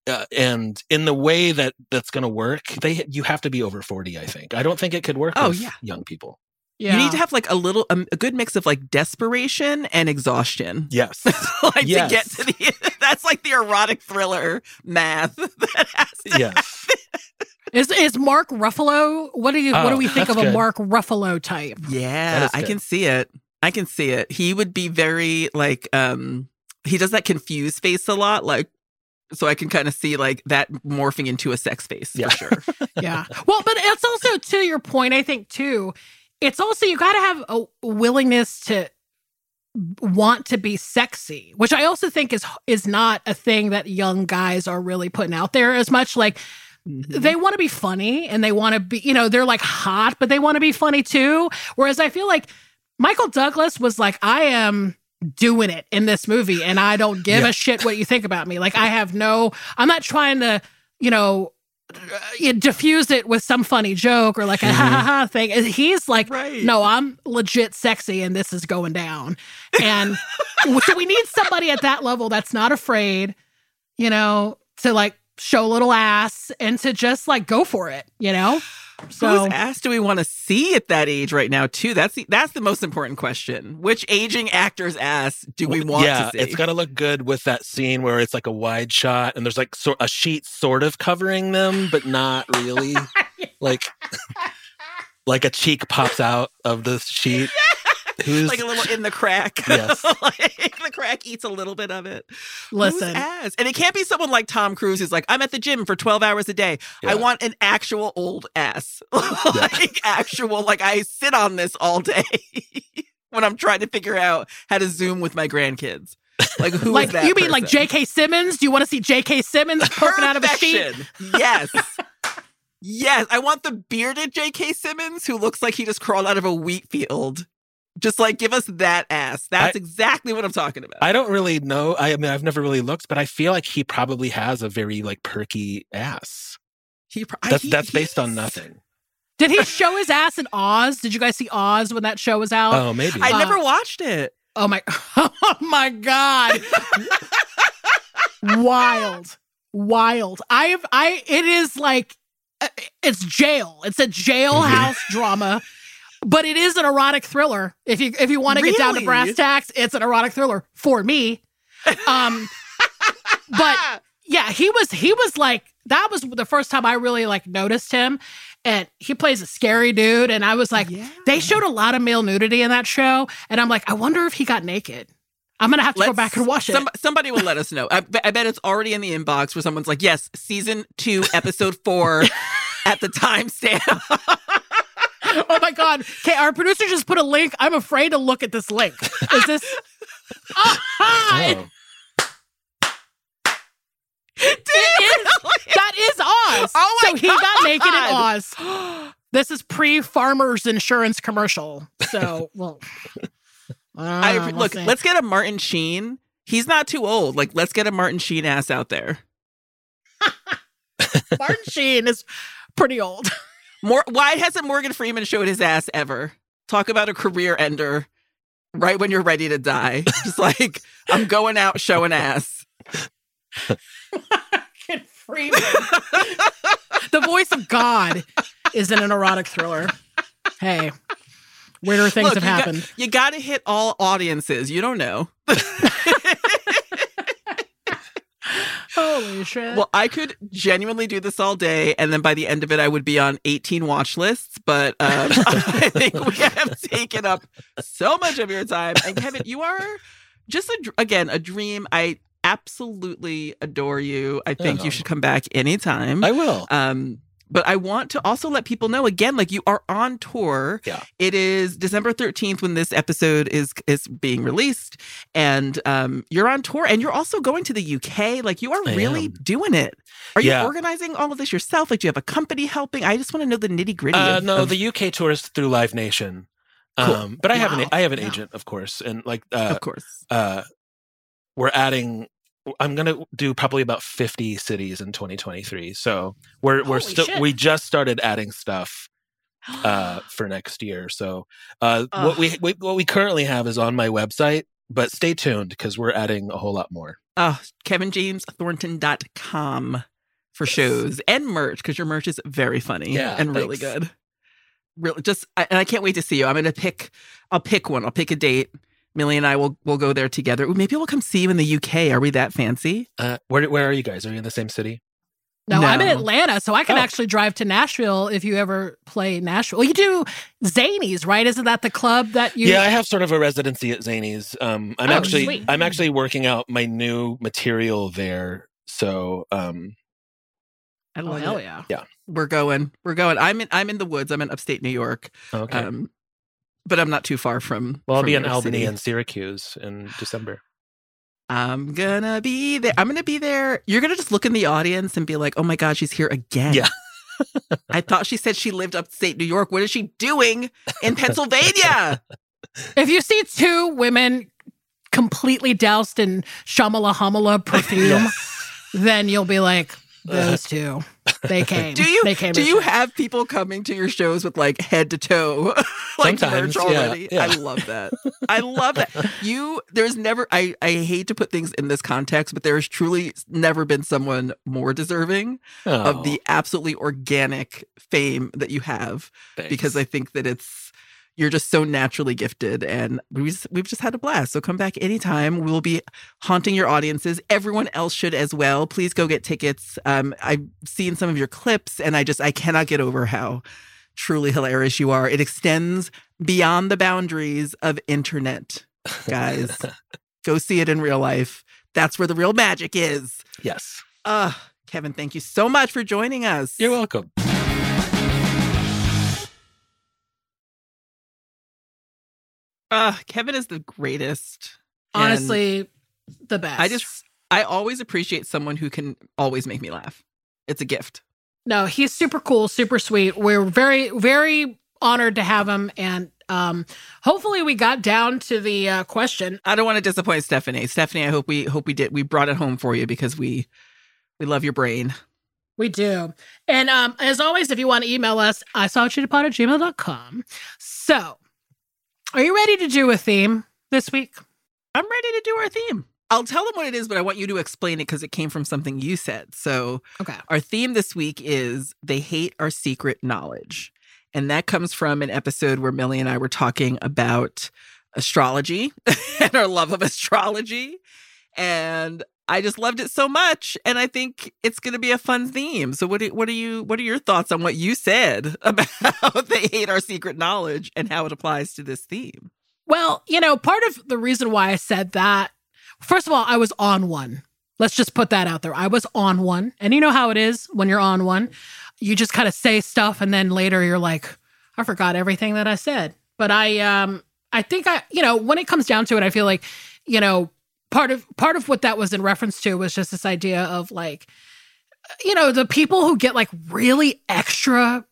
uh, and in the way that that's going to work, they you have to be over 40, I think. I don't think it could work Oh, with yeah. young people. Yeah. You need to have like a little, um, a good mix of like desperation and exhaustion. Yes. like Yes. to get to the, that's like the erotic thriller math that has to yes. Is is Mark Ruffalo? What do you what do Oh, we think that's of a. Mark Ruffalo type? Yeah, I can see it. I can see it. He would be very like um he does that confused face a lot like so I can kind of see like that morphing into a sex face Yeah. for sure. Yeah. Well, but it's also to your point, I think too. It's also you got to have a willingness to want to be sexy, which I also think is is not a thing that young guys are really putting out there as much. Like Mhm. they want to be funny and they want to be, you know, they're like hot, but they want to be funny too. Whereas I feel like Michael Douglas was like, I am doing it in this movie and I don't give Yeah. a shit what you think about me. Like, I have no, I'm not trying to, you know, you diffuse it with some funny joke or like a ha ha mm-hmm. ha thing. And He's like, Right. no, I'm legit sexy and this is going down. And so we need somebody at that level that's not afraid, you know, to like show a little ass and to just like go for it, you know? So Whose ass do we want to see at that age right now too? That's the, that's the most important question. Which aging actor's ass do we want yeah, to see? it's got to look good with that scene where it's like a wide shot and there's like so- a sheet sort of covering them, but not really. like, like a cheek pops out of the sheet. Who's like a little in the crack. Yes. like the crack eats a little bit of it. listen, Whose ass? And it can't be someone like Tom Cruise who's like, I'm at the gym for 12 hours a day. Yeah. I want an actual old ass. like actual, like I sit on this all day when I'm trying to figure out how to zoom with my grandkids. Like who like that you mean like? J.K. Simmons? Do you want to see J.K. Simmons poking out of a sheet? Yes. yes. I want the bearded J.K. Simmons who looks like he just crawled out of a wheat field. Just like give us that ass. That's I- exactly what I'm talking about. I don't really know. I mean, I've never really looked, but I feel like he probably has a very like perky ass. he, pro- That's he- that's based on nothing. Did he show his ass in Oz? Did you guys see Oz when that show was out? Oh, maybe. I Uh, never watched it. Oh my Oh my god. Wild. Wild. I have I it is like uh, it's jail. It's a jailhouse drama. But it is an erotic thriller. If you if you want to get down to brass tacks, it's an erotic thriller for me. Um but yeah, he was he was like that was the first time I really like noticed him. And he plays a scary dude. And I was like, Yeah. they showed a lot of male nudity in that show, and I'm like, I wonder if he got naked. I'm gonna have to go Let's- back and watch it. some- somebody will let us know. I, I bet it's already in the inbox where someone's like, "Yes, season two, episode four, at the timestamp." oh my god! Okay, our producer just put a link. I'm afraid to look at this link. Is this? Ah, Oh. it is- that is Oz. Oh my so he got naked in God. Oz. This is pre-farmers insurance commercial. So well, I uh, we'll look. see. Let's get a Martin Sheen. He's not too old. Like, let's get a Martin Sheen ass out there. Martin Sheen is pretty old. More. Why hasn't Morgan Freeman showed his ass ever? Talk about a career ender. Right when you're ready to die, just like I'm going out showing ass. Morgan Freeman. the voice of God is in an erotic thriller. Hey, weirder things Look, have you got- happened. you got to hit all audiences. You don't know. Holy shit. Well, I could genuinely do this all day, and then by the end of it, I would be on 18 watch lists. But um, I think we have taken up so much of your time. And Kevin, you are just a, again a dream. I absolutely adore you. I think Oh. you should come back anytime. I will. Um, but I want to also let people know again, like you are on tour. Yeah. It is December 13th when this episode is is being released. And um you're on tour and you're also going to the UK. Like you are I really am. doing it. Are you organizing all of this yourself? Like do you have a company helping? I just want to know the nitty gritty. Uh, no, of- the UK tour is through Live Nation. Cool. Um, but I have an I have an Wow. agent, of course, and like uh, of course. uh, we're adding. I'm gonna do probably about 50 cities in 2023. So we're we're still shit. we just started adding stuff uh, for next year. So uh, what we, we what we currently have is on my website. but stay tuned because we're adding a whole lot more. Oh, kevinjamesthornton.com for shows and merch because your merch is very funny Yeah, and really good. Really, just I, and I can't wait to see you. I'm gonna pick. I'll pick one. I'll pick a date. Millie and I will will go there together. Ooh, Maybe we'll come see you in the UK. Are we that fancy? Uh, where where are you guys? Are you in the same city? No, I'm in Atlanta, so I can Oh. actually drive to Nashville if you ever play Nashville. Well, you do Zanies, right? Isn't that the club that you? yeah, I have sort of a residency at Zanies. Um, I'm Oh, actually sweet. I'm actually working out my new material there. So um, I Oh love hell it. yeah! We're going. We're going. I'm in. I'm in the woods. I'm in upstate New York. okay. Um, but I'm not too far from. well, I'll from be in Albany city. and Syracuse in December. I'm gonna be there. I'm gonna be there. You're gonna just look in the audience and be like, "Oh my god, she's here again." Yeah. I thought she said she lived upstate New York. What is she doing in Pennsylvania? If you see two women completely doused in Shamala Hamala perfume, Yeah. then you'll be like, those two, they came. Do you They came. do you show. have people coming to your shows with like head to toe, like Sometimes, merch yeah, already? yeah. I love that. I love that. You there's never I I hate to put things in this context, but there's truly never been someone more deserving Oh, of the absolutely organic fame that you have because I think that it's you're just so naturally gifted and we just, we've just had a blast. So come back anytime. We'll be haunting your audiences. Everyone else should as well. Please go get tickets. Um, I've seen some of your clips and I just I cannot get over how truly hilarious you are. It extends beyond the boundaries of internet, guys. go see it in real life. That's where the real magic is. yes, Uh, Kevin, thank you so much for joining us. you're welcome. Uh, Kevin is the greatest. Honestly the best. I just I always appreciate someone who can always make me laugh. It's a gift. no, he's super cool, super sweet. We're very, very honored to have him, and um, hopefully we got down to the uh, question. I don't want to disappoint Stephanie. Stephanie, I hope we hope we did we brought it home for you because we we love your brain. We do. And um, as always, if you want to email us, I saw cheetahpod at gmail.com. So, are you ready to do a theme this week? I'm ready to do our theme. I'll tell them what it is, but I want you to explain it because it came from something you said. So Okay. Our theme this week is They Hate Our Secret Knowledge. And that comes from an episode where Millie and I were talking about astrology and our love of astrology. And I just loved it so much. And I think it's going to be a fun theme. So what do, what are you what are your thoughts on what you said about they hate our secret knowledge and how it applies to this theme? Well, you know, part of the reason why I said that, first of all, I was on one. Let's just put that out there. I was on one. And you know how it is when you're on one. You just kind of say stuff and then later you're like, I forgot everything that I said. But I um I think I, you know, when it comes down to it, I feel like, you know, part of part of what that was in reference to was just this idea of like you know, the people who get like really extra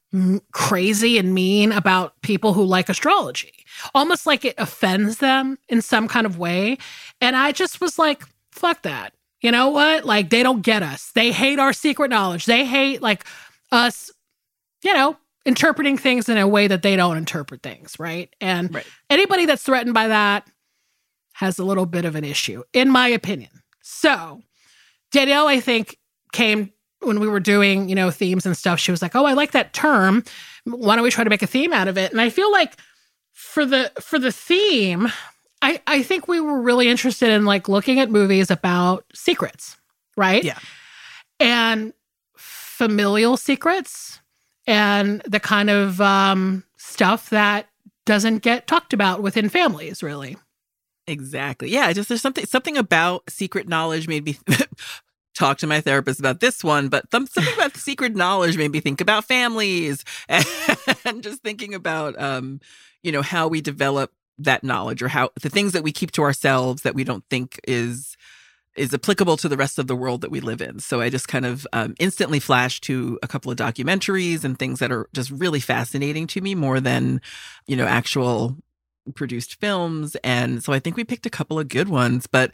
crazy and mean about people who like astrology almost like it offends them in some kind of way. And I just was like, fuck that. You know what? Like, they don't get us. They hate our secret knowledge. They hate, like, us, you know, interpreting things in a way that they don't interpret things. Right. And Right. anybody that's threatened by that has a little bit of an issue, in my opinion. So, Danielle, I think, came when we were doing, you know, themes and stuff. She was like, "Oh, I like that term. Why don't we try to make a theme out of it?" And I feel like for the for the theme, I I think we were really interested in like looking at movies about secrets, right? Yeah. And familial secrets and the kind of um stuff that doesn't get talked about within families, really. Exactly. Yeah, just there's something something about secret knowledge made me talk to my therapist about this one, but some, something about secret knowledge made me think about families and just thinking about um, you know, how we develop that knowledge or how the things that we keep to ourselves that we don't think is is applicable to the rest of the world that we live in. So I just kind of um, instantly flashed to a couple of documentaries and things that are just really fascinating to me more than, you know, actual produced films. And so I think we picked a couple of good ones, but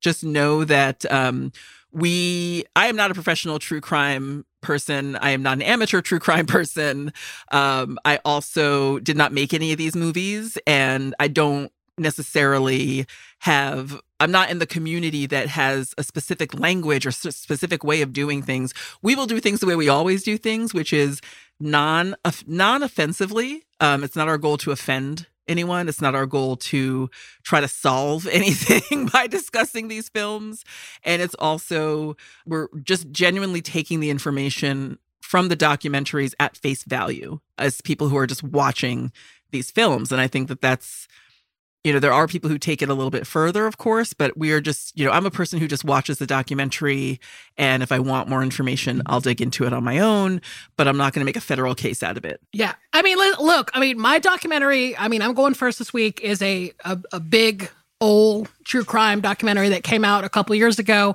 just know that um, we, I am not a professional true crime person. I am not an amateur true crime person. Um, I also did not make any of these movies and I don't necessarily have I'm not in the community that has a specific language or specific way of doing things. We will do things the way we always do things, which is non non offensively. Um, it's not our goal to offend anyone. It's not our goal to try to solve anything by discussing these films. And it's also, we're just genuinely taking the information from the documentaries at face value as people who are just watching these films. And I think that that's you know, there are people who take it a little bit further, of course, but we are just, you know, I'm a person who just watches the documentary. And if I want more information, I'll dig into it on my own, but I'm not going to make a federal case out of it. Yeah. I mean, look, I mean, my documentary, I mean, I'm going first this week, is a, a, a big old true crime documentary that came out a couple years ago.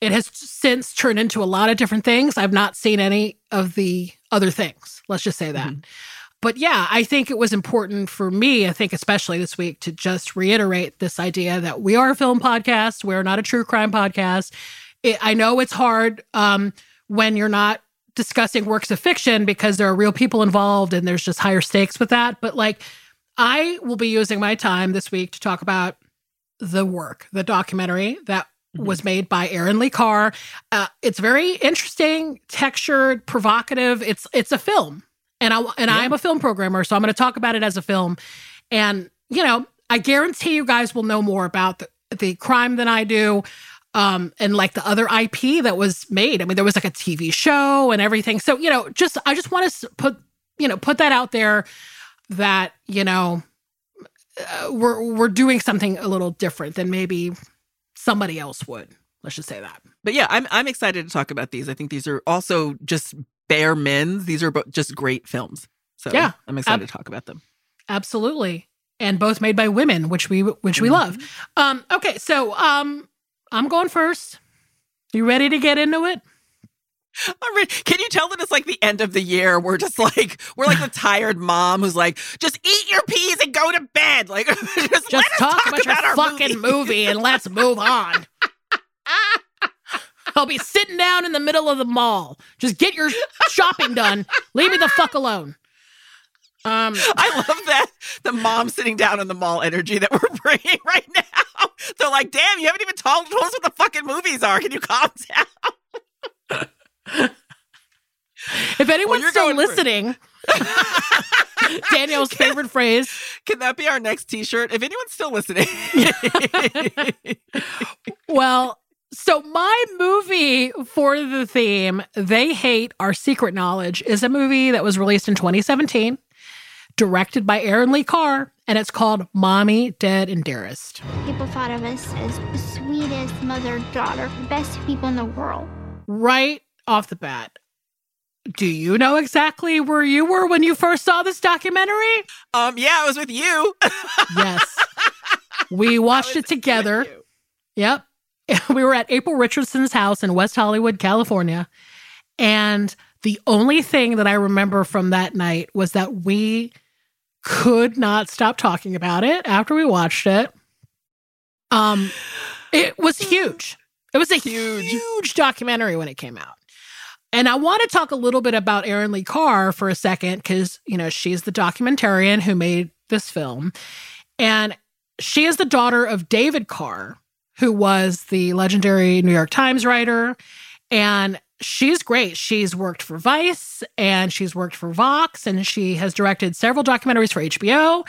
It has since turned into a lot of different things. I've not seen any of the other things. Let's just say that. Mm-hmm but yeah, I think it was important for me, I think especially this week, to just reiterate this idea that we are a film podcast. We're not a true crime podcast. It, I know it's hard um, when you're not discussing works of fiction because there are real people involved and there's just higher stakes with that. But like, I will be using my time this week to talk about the work, the documentary that mm-hmm. was made by Erin Lee Carr. Uh, it's very interesting, textured, provocative. It's it's a film and I and yeah. I am a film programmer, so I'm going to talk about it as a film. And you know, I guarantee you guys will know more about the, the crime than I do. Um, and like the other IP that was made. I mean, there was like a TV show and everything. So, you know, just I just want to put, you know, put that out there that, you know, uh, we're we're doing something a little different than maybe somebody else would. Let's just say that. But yeah, I'm I'm excited to talk about these. I think these are also just bare men's. These are just great films. So yeah, I'm excited ab- to talk about them. Absolutely. And both made by women, which we which we mm-hmm. love. Um, okay, so um, I'm going first. You ready to get into it? I'm ready. Can you tell that it's like the end of the year? We're just like we're like the tired mom who's like, just eat your peas and go to bed. Like, just, just talk, talk, about, about your fucking movie. movie and let's move on. I'll be sitting down in the middle of the mall. Just get your shopping done. Leave me the fuck alone. Um, I love that the mom sitting down in the mall energy that we're bringing right now. They're like, "Damn, you haven't even told, told us what the fucking movies are. Can you calm down?" if anyone's well, still listening. Danielle's favorite phrase. Can that be our next T-shirt? If anyone's still listening. well, so, my movie for the theme, They Hate Our Secret Knowledge, is a movie that was released in 2017, directed by Erin Lee Carr, and it's called Mommy, Dead, and Dearest. People thought of us as the sweetest mother daughter, best people in the world. Right off the bat, do you know exactly where you were when you first saw this documentary? Um, yeah, I was with you. yes. We watched it together. Yep. we were at April Richardson's house in West Hollywood, California. And the only thing that I remember from that night was that we could not stop talking about it after we watched it. Um, it was huge. It was a huge, huge documentary when it came out. And I want to talk a little bit about Erin Lee Carr for a second because, you know, she's the documentarian who made this film. And she is the daughter of David Carr, who was the legendary New York Times writer. And she's great. She's worked for Vice and she's worked for Vox and she has directed several documentaries for HBO,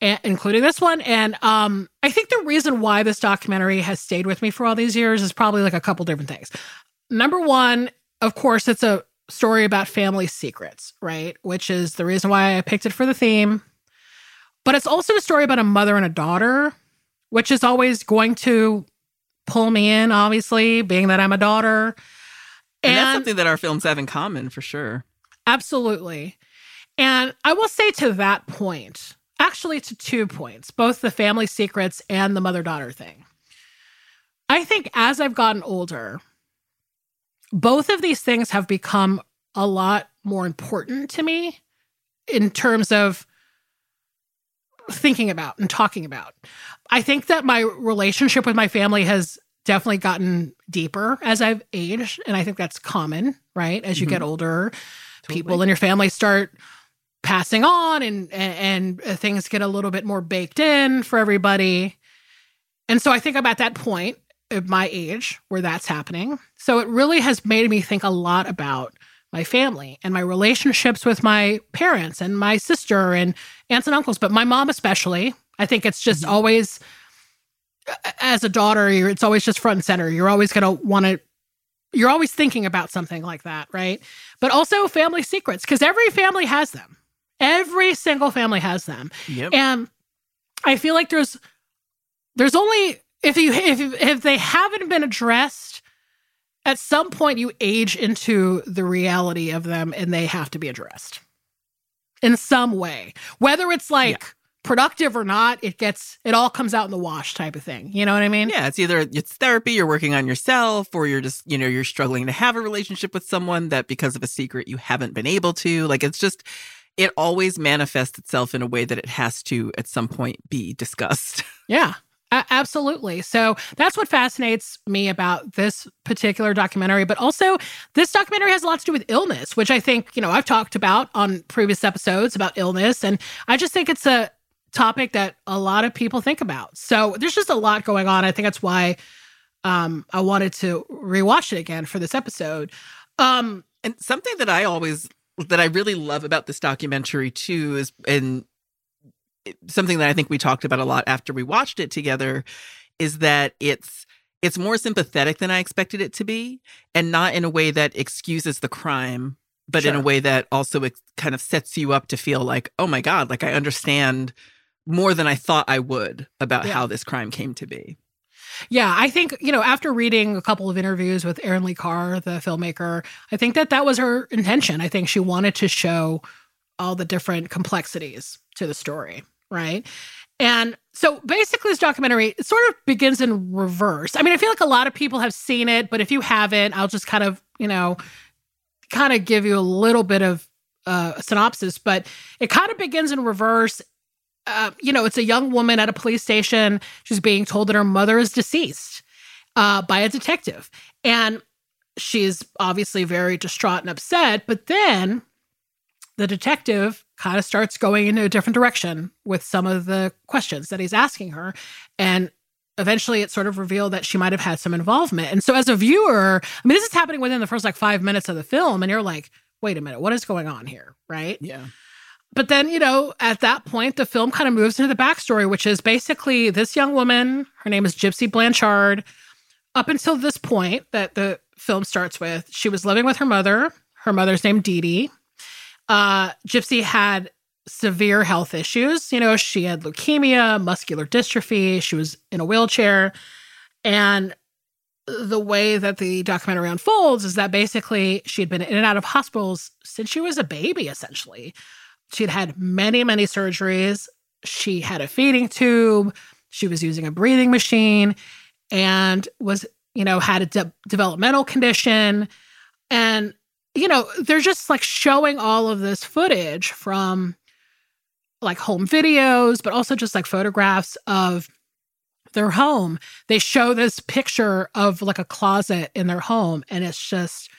including this one. And um, I think the reason why this documentary has stayed with me for all these years is probably like a couple different things. Number one, of course, it's a story about family secrets, right? Which is the reason why I picked it for the theme. But it's also a story about a mother and a daughter which is always going to pull me in, obviously, being that I'm a daughter. And, and that's something that our films have in common for sure. Absolutely. And I will say to that point, actually to two points, both the family secrets and the mother daughter thing. I think as I've gotten older, both of these things have become a lot more important to me in terms of thinking about and talking about. I think that my relationship with my family has definitely gotten deeper as I've aged. And I think that's common, right? As you mm-hmm. get older, totally. people in your family start passing on and, and and things get a little bit more baked in for everybody. And so I think I'm at that point at my age where that's happening. So it really has made me think a lot about my family and my relationships with my parents and my sister and aunts and uncles, but my mom especially. I think it's just mm-hmm. always as a daughter, it's always just front and center. You're always going to want to you're always thinking about something like that, right? But also family secrets because every family has them. Every single family has them. Yep. And I feel like there's there's only if you if if they haven't been addressed at some point you age into the reality of them and they have to be addressed in some way. Whether it's like yeah productive or not, it gets it all comes out in the wash type of thing. You know what I mean? Yeah, it's either it's therapy, you're working on yourself, or you're just, you know, you're struggling to have a relationship with someone that because of a secret you haven't been able to. Like it's just it always manifests itself in a way that it has to at some point be discussed. Yeah. absolutely. So that's what fascinates me about this particular documentary. But also, this documentary has a lot to do with illness, which I think, you know, I've talked about on previous episodes about illness. And I just think it's a, topic that a lot of people think about. So there's just a lot going on. I think that's why um, I wanted to rewatch it again for this episode. Um, and something that I always that I really love about this documentary too is and something that I think we talked about a lot after we watched it together is that it's it's more sympathetic than I expected it to be and not in a way that excuses the crime but sure. in a way that also ex- kind of sets you up to feel like oh my god like I understand more than I thought I would about yeah. how this crime came to be. Yeah, I think, you know, after reading a couple of interviews with Erin Lee Carr, the filmmaker, I think that that was her intention. I think she wanted to show all the different complexities to the story, right? And so basically, this documentary it sort of begins in reverse. I mean, I feel like a lot of people have seen it, but if you haven't, I'll just kind of, you know, kind of give you a little bit of uh, a synopsis. But it kind of begins in reverse uh, you know, it's a young woman at a police station. She's being told that her mother is deceased uh, by a detective. And she's obviously very distraught and upset. But then the detective kind of starts going in a different direction with some of the questions that he's asking her. And eventually it's sort of revealed that she might have had some involvement. And so as a viewer, I mean, this is happening within the first like five minutes of the film. And you're like, wait a minute, what is going on here? Right. Yeah but then, you know, at that point, the film kind of moves into the backstory, which is basically this young woman, her name is Gypsy Blanchard. Up until this point that the film starts with, she was living with her mother. Her mother's name Dee Dee. Uh, Gypsy had severe health issues. You know, she had leukemia, muscular dystrophy, she was in a wheelchair. And the way that the documentary unfolds is that basically she had been in and out of hospitals since she was a baby, essentially. She'd had many, many surgeries. She had a feeding tube. She was using a breathing machine and was, you know, had a de- developmental condition. And, you know, they're just like showing all of this footage from like home videos, but also just like photographs of their home. They show this picture of like a closet in their home, and it's just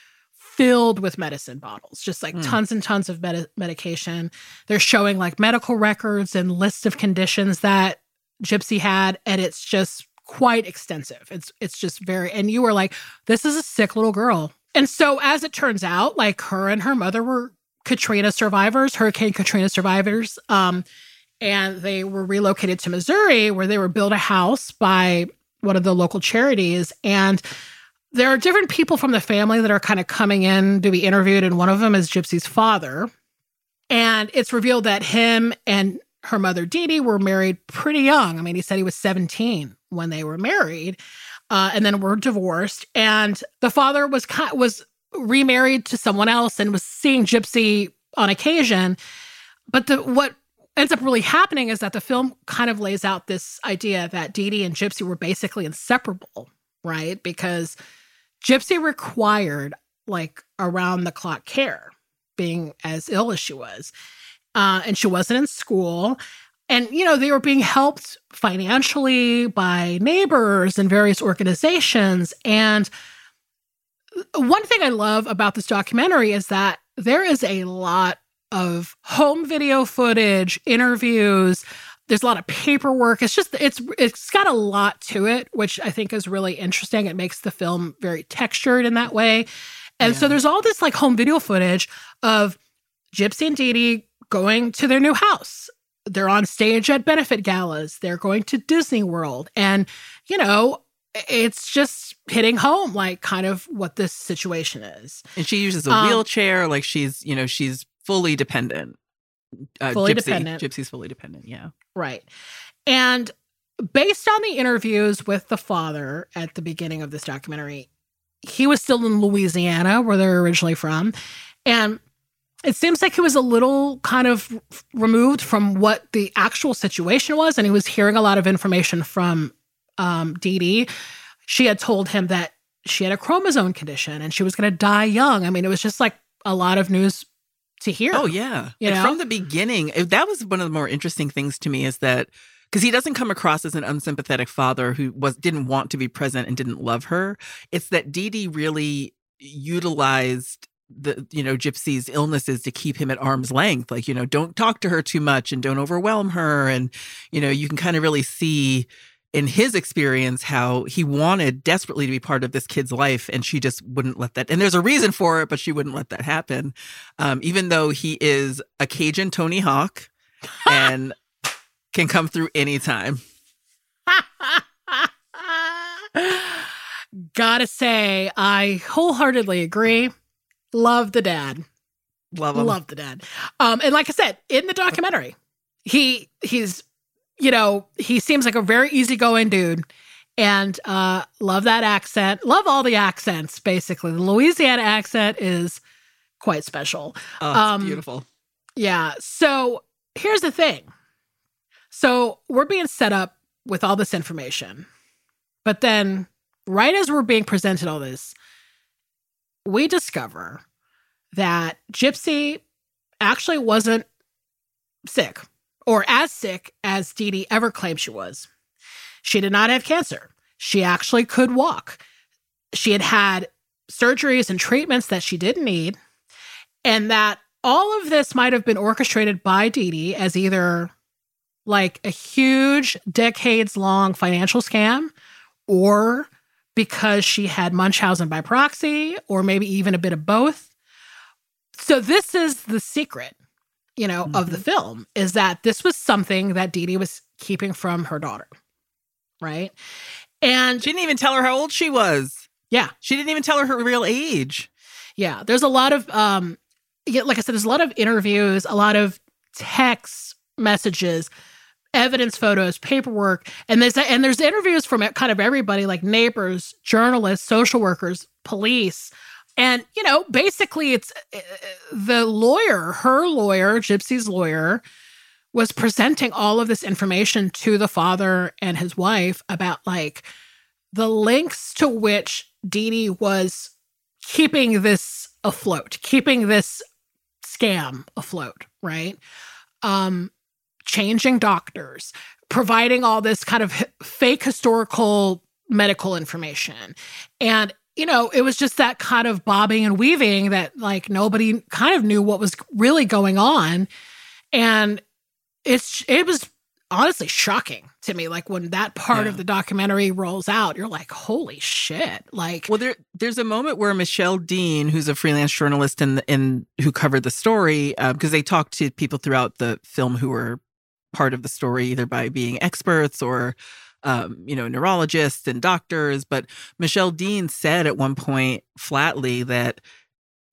filled with medicine bottles, just like mm. tons and tons of med- medication. They're showing like medical records and lists of conditions that Gypsy had, and it's just quite extensive. It's it's just very and you were like, this is a sick little girl. And so as it turns out, like her and her mother were Katrina survivors, Hurricane Katrina survivors. Um, and they were relocated to Missouri where they were built a house by one of the local charities. And there are different people from the family that are kind of coming in to be interviewed, and one of them is Gypsy's father. And it's revealed that him and her mother Dee Dee were married pretty young. I mean, he said he was 17 when they were married, uh, and then were divorced. And the father was was remarried to someone else and was seeing Gypsy on occasion. But the what ends up really happening is that the film kind of lays out this idea that Dee Dee and Gypsy were basically inseparable, right? Because Gypsy required like around the clock care, being as ill as she was. Uh, and she wasn't in school. And, you know, they were being helped financially by neighbors and various organizations. And one thing I love about this documentary is that there is a lot of home video footage, interviews. There's a lot of paperwork. It's just it's it's got a lot to it, which I think is really interesting. It makes the film very textured in that way. And so there's all this like home video footage of Gypsy and Dee Dee going to their new house. They're on stage at benefit galas. They're going to Disney World. And, you know, it's just hitting home like kind of what this situation is. And she uses a Um, wheelchair, like she's, you know, she's fully dependent. Uh, Fully Gypsy. dependent. Gypsy's fully dependent. Yeah. Right. And based on the interviews with the father at the beginning of this documentary, he was still in Louisiana, where they're originally from. And it seems like he was a little kind of removed from what the actual situation was. And he was hearing a lot of information from um, Dee Dee. She had told him that she had a chromosome condition and she was going to die young. I mean, it was just like a lot of news to hear. Oh yeah. You And know? from the beginning, that was one of the more interesting things to me is that because he doesn't come across as an unsympathetic father who was didn't want to be present and didn't love her. It's that Dee Dee really utilized the you know Gypsy's illnesses to keep him at arm's length. Like you know, don't talk to her too much and don't overwhelm her. And you know, you can kind of really see in his experience how he wanted desperately to be part of this kid's life and she just wouldn't let that and there's a reason for it but she wouldn't let that happen um, even though he is a cajun tony hawk and can come through anytime Gotta say, I wholeheartedly agree. Love the dad. love him Love the dad. Um, and like I said, in the documentary, he he's you know, he seems like a very easygoing dude. And uh love that accent. Love all the accents, basically. The Louisiana accent is quite special. oh, it's um, beautiful Yeah. So here's the thing. So we're being set up with all this information. But then, right as we're being presented all this, we discover that Gypsy actually wasn't sick or as sick as Dee Dee ever claimed she was. She did not have cancer. She actually could walk. She had had surgeries and treatments that she didn't need, and that all of this might have been orchestrated by Dee Dee as either like a huge decades long financial scam or because she had Munchausen by proxy or maybe even a bit of both. So this is the secret, you know, of the film is that this was something that Dee Dee was keeping from her daughter. Right? And she didn't even tell her how old she was yeah, she didn't even tell her her real age Yeah, there's a lot of um yeah, like I said, there's a lot of interviews, a lot of text messages, evidence photos, paperwork, and there's and there's interviews from kind of everybody, like neighbors, journalists, social workers, police. And you know, basically it's uh, the lawyer, her lawyer, Gypsy's lawyer, was presenting all of this information to the father and his wife about like the lengths to which Dee Dee was keeping this afloat, keeping this scam afloat, right? Um, changing doctors, providing all this kind of fake historical medical information. And, you know, it was just that kind of bobbing and weaving that like nobody kind of knew what was really going on. And it's, it was honestly shocking to me. Like when that part Yeah. of the documentary rolls out, you're like, holy shit. Like, Well, there there's a moment where Michelle Dean, who's a freelance journalist in in who covered the story, uh, because they talked to people throughout the film who were part of the story, either by being experts or um, you know neurologists and doctors. But Michelle Dean said at one point flatly that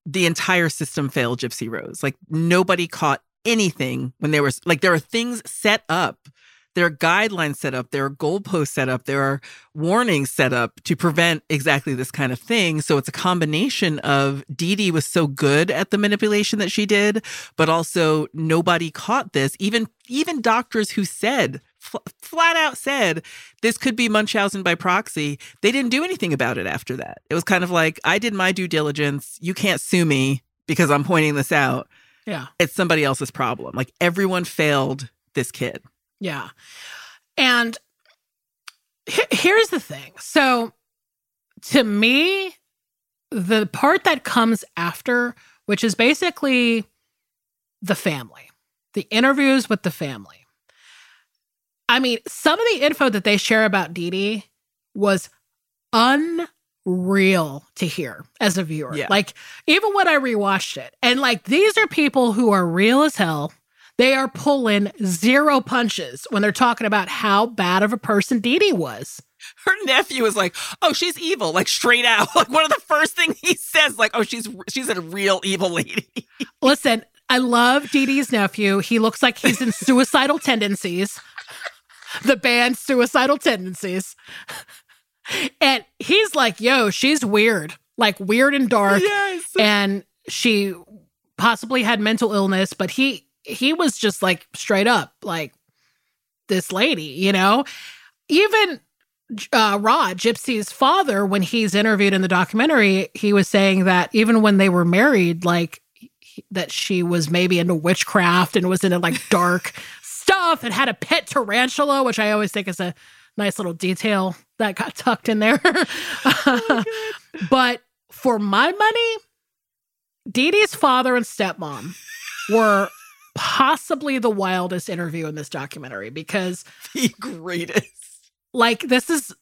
the entire system failed Gypsy Rose. Like nobody caught anything when there was like there are things set up. There are guidelines set up. There are goalposts set up. There are warnings set up to prevent exactly this kind of thing. So it's a combination of Dee Dee was so good at the manipulation that she did, but also nobody caught this. Even even doctors who said fl- flat out said this could be Munchausen by proxy. They didn't do anything about it after that. It was kind of like I did my due diligence. You can't sue me because I'm pointing this out. yeah. It's somebody else's problem. Like everyone failed this kid. Yeah. And he- here's the thing. So to me, the part that comes after, which is basically the family, the interviews with the family. I mean, some of the info that they share about Dee Dee was unreal to hear as a viewer. Yeah. Like, even when I rewatched it, and like, these are people who are real as hell. They are pulling zero punches when they're talking about how bad of a person Dee Dee was. Her nephew is like, "Oh, she's evil," like straight out. Like one of the first things he says, like, "Oh, she's she's a real evil lady." Listen, I love Dee Dee's nephew. He looks like he's in suicidal tendencies. The band Suicidal Tendencies. And he's like, yo, she's weird, like weird and dark. yes. And she possibly had mental illness, but he he was just like straight up like this lady, you know? Even uh, Rod, Gypsy's father, when he's interviewed in the documentary, he was saying that even when they were married, like he- that she was maybe into witchcraft and was in into like dark stuff and had a pet tarantula, which I always think is a nice little detail that got tucked in there. but for my money, Dee Dee's father and stepmom were possibly the wildest interview in this documentary because the greatest. like this is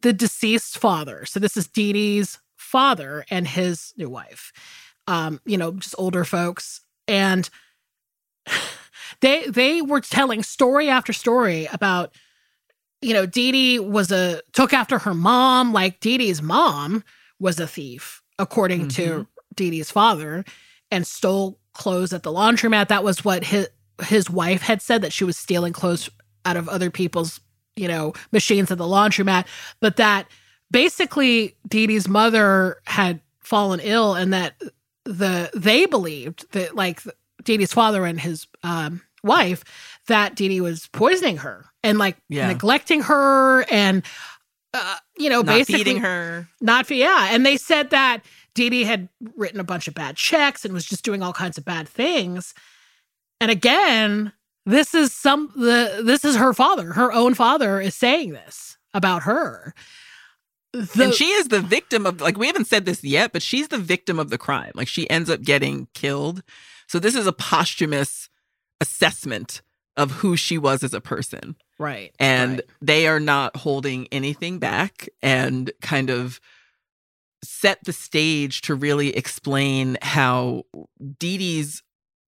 the deceased father. So this is Dee Dee's father and his new wife. Um, you know, just older folks. And they they were telling story after story about, you know, Dee Dee was a took after her mom, like Dee Dee's mom was a thief, according to mm-hmm. Dee Dee's father, and stole clothes at the laundromat. That was what his his wife had said that she was stealing clothes out of other people's you know, machines at the laundromat, but that basically Dee Dee's mother had fallen ill and that the they believed that like Dee Dee's father and his um, wife that Dee Dee was poisoning her and like Yeah. neglecting her and uh, you know Not basically feeding her. not yeah and they said that Dee Dee had written a bunch of bad checks and was just doing all kinds of bad things and again this is some the this is her father her own father is saying this about her The- and she is the victim of like we haven't said this yet, but she's the victim of the crime. Like she ends up getting killed. So this is a posthumous assessment of who she was as a person. right and right. they are not holding anything back and kind of set the stage to really explain how Dee Dee's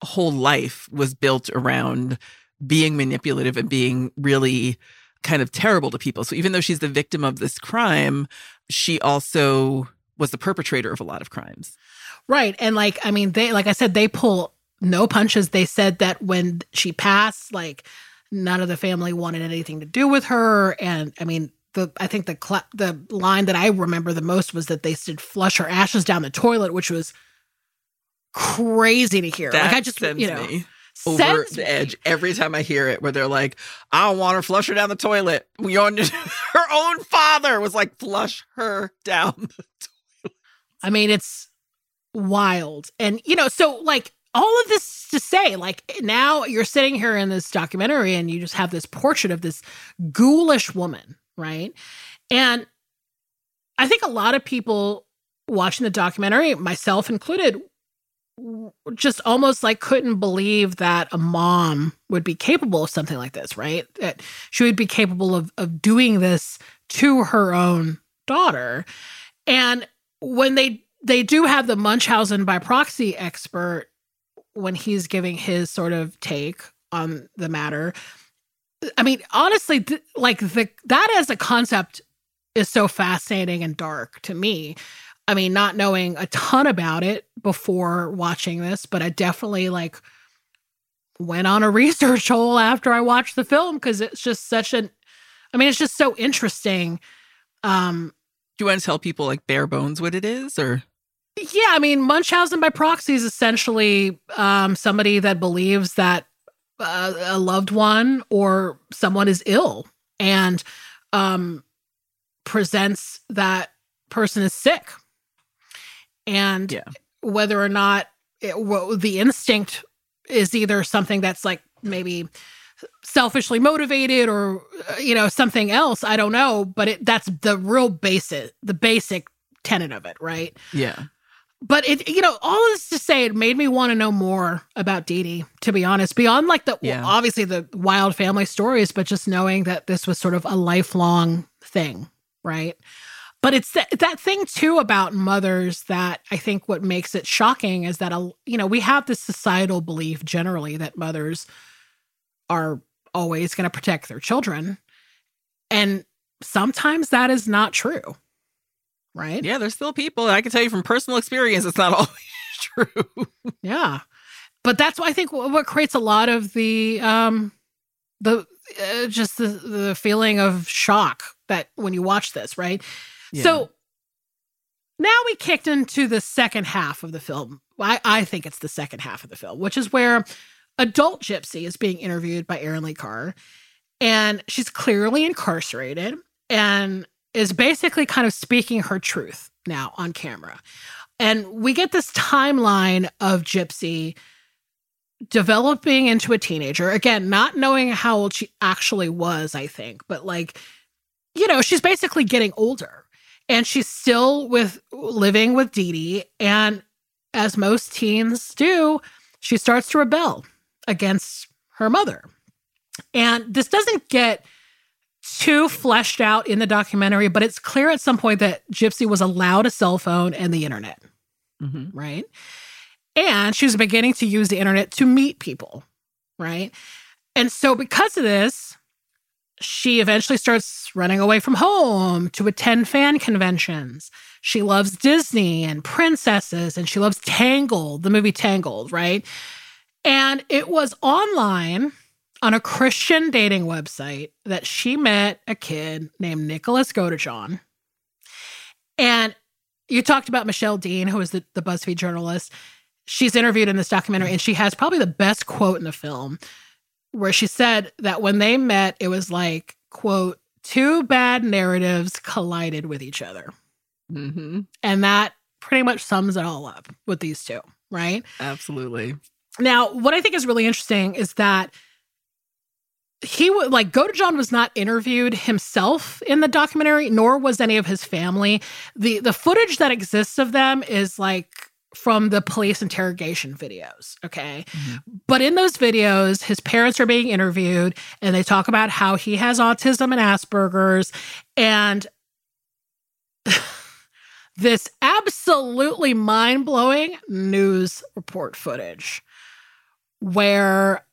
whole life was built around being manipulative and being really kind of terrible to people. So even though she's the victim of this crime, she also was the perpetrator of a lot of crimes. Right. And like, I mean, they, like I said, they pull no punches. They said that when she passed, like, none of the family wanted anything to do with her. And I mean, the, I think the, cla the line that I remember the most was that they said flush her ashes down the toilet, which was crazy to hear. That like, I just, sends you know, me over the edge every time I hear it, where they're like, "I don't want her flush her down the toilet." We on her own father was like, "Flush her down." I mean, it's wild. And, you know, so like all of this to say, like now you're sitting here in this documentary and you just have this portrait of this ghoulish woman, right? And I think a lot of people watching the documentary, myself included, just almost like couldn't believe that a mom would be capable of something like this, right? That she would be capable of of doing this to her own daughter. And when they they do have the Munchausen by proxy expert when he's giving his sort of take on the matter. I mean, honestly, th- like the that as a concept is so fascinating and dark to me. I mean, not knowing a ton about it before watching this, but I definitely like went on a research hole after I watched the film because it's just such an I mean, it's just so interesting. Um Do you want to tell people like bare bones what it is, or yeah, I mean, Munchausen by proxy is essentially um, somebody that believes that uh, a loved one or someone is ill and um, presents that person is sick. And Yeah. whether or not it, well, the instinct is either something that's like maybe selfishly motivated or uh, you know something else i don't know but it that's the real basic the basic tenet of it right yeah, but it, you know, all this to say, it made me want to know more about Dee Dee, to be honest, beyond like the, Yeah. well, obviously the wild family stories, but just knowing that this was sort of a lifelong thing, right? But it's that, that thing too about mothers that I think what makes it shocking is that, a, you know, we have this societal belief generally that mothers are always going to protect their children. And sometimes that is not true, right? Yeah, there's still people. I can tell you from personal experience, it's not always true. Yeah. But that's I think what creates a lot of the um the uh, just the the feeling of shock that when you watch this, right? So now we kicked into the second half of the film. I, I think it's the second half of the film, which is where adult Gypsy is being interviewed by Erin Lee Carr. And she's clearly incarcerated and is basically kind of speaking her truth now on camera. And we get this timeline of Gypsy developing into a teenager. Again, not knowing how old she actually was, I think, but like, you know, she's basically getting older and she's still with living with Dee Dee. And as most teens do, she starts to rebel against her mother. And this doesn't get too fleshed out in the documentary, but it's clear at some point that Gypsy was allowed a cell phone and the internet Mhm. right? And she was beginning to use the internet to meet people, right? And so, because of this, she eventually starts running away from home to attend fan conventions. She loves Disney and princesses, and she loves Tangled, the movie Tangled, right? And it was online on a Christian dating website that she met a kid named Nicholas Godejohn. And you talked about Michelle Dean, who is the, the BuzzFeed journalist. She's interviewed in this documentary, and she has probably the best quote in the film, where she said that when they met, it was like, quote, two bad narratives collided with each other. Mhm. And that pretty much sums it all up with these two, right? Absolutely. Now, what I think is really interesting is that he would like Godejohn was not interviewed himself in the documentary, nor was any of his family. The the footage that exists of them is like from the police interrogation videos. Okay. Mhm. But in those videos, his parents are being interviewed and they talk about how he has autism and Asperger's and this absolutely mind blowing news report footage where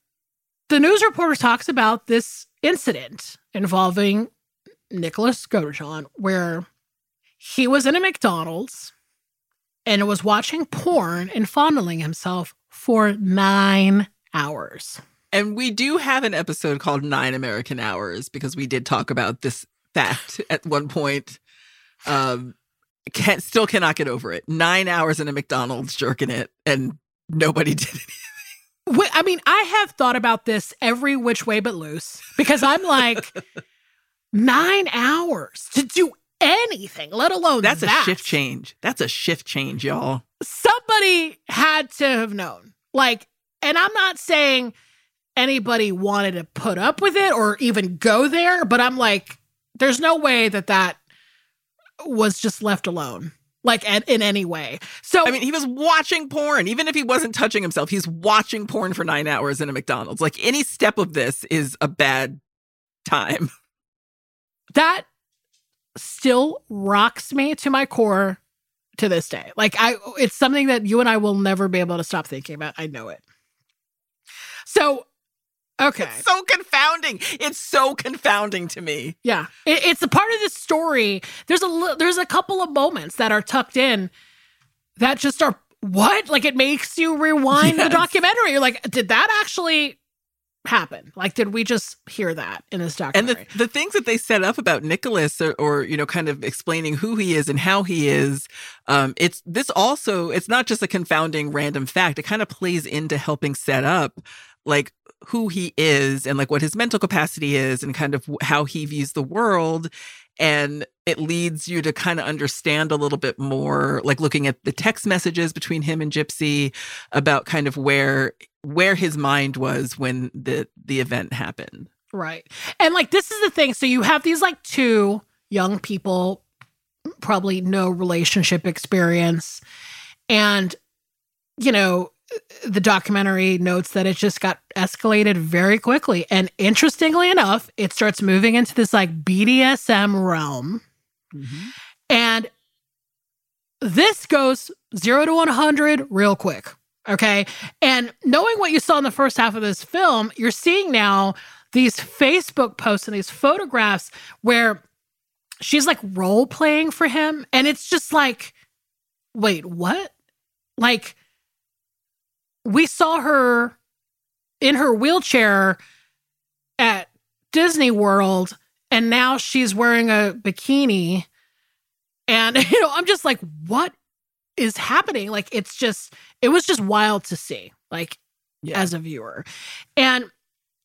the news reporter talks about this incident involving Nicholas Godejohn, where he was in a McDonald's and was watching porn and fondling himself for nine hours. And we do have an episode called Nine American Hours because we did talk about this fact at one point. Um, can still cannot get over it. Nine hours in a McDonald's jerking it, and nobody did it. I mean, I have thought about this every which way but loose because I'm like, nine hours to do anything, let alone That's a that. shift change. That's a shift change, y'all. Somebody had to have known. Like, and I'm not saying anybody wanted to put up with it or even go there, but I'm like, there's no way that that was just left alone, like at, in any way. So I mean, he was watching porn. Even if he wasn't touching himself, he's watching porn for nine hours in a McDonald's. Like any step of this is a bad time. that still rocks me to my core to this day. Like I it's something that you and I will never be able to stop thinking about. I know it. So okay. So confounding. It's so confounding to me. Yeah. It, it's a part of the story. There's a there's a couple of moments that are tucked in that just are what? Like it makes you rewind the documentary. You're like, did that actually happen? Like did we just hear that in this And documentary? the, the things that they set up about Nicholas or, or, you know, kind of explaining who he is and how he is, um, it's this also, it's not just a confounding random fact. It kind of plays into helping set up like who he is and like what his mental capacity is and kind of how he views the world. And it leads you to kind of understand a little bit more, like looking at the text messages between him and Gypsy about kind of where where his mind was when the the event happened. Right. And like this is the thing. So you have these like two young people, probably no relationship experience. And, you know, the documentary notes that it just got escalated very quickly. And interestingly enough, it starts moving into this like BDSM realm. Mhm. And this goes zero to 100 real quick. Okay. And knowing what you saw in the first half of this film, you're seeing now these Facebook posts and these photographs where she's like role playing for him. And it's just like, wait, what? Like, we saw her in her wheelchair at Disney World, and now she's wearing a bikini. And, you know, I'm just like, what is happening? Like, it's just, it was just wild to see, like, Yeah. as a viewer. And,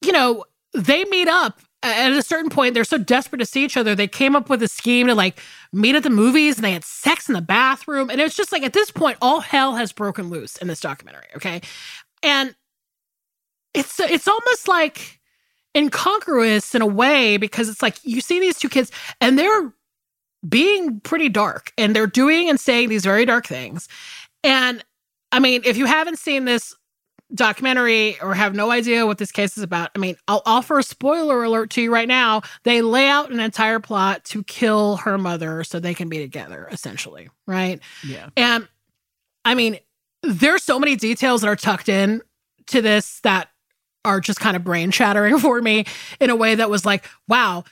you know, they meet up at a certain point. They're so desperate to see each other. They came up with a scheme to like meet at the movies and they had sex in the bathroom. And it's just like, at this point, all hell has broken loose in this documentary. Okay. And it's, it's almost like, incongruous in a way because it's like you see these two kids and they're being pretty dark and they're doing and saying these very dark things. And I mean, if you haven't seen this documentary or have no idea what this case is about, I mean, I'll offer a spoiler alert to you right now. They lay out an entire plot to kill her mother so they can be together, essentially, right? Yeah. And I mean, there's so many details that are tucked in to this that are just kind of brain shattering for me in a way that was like, wow,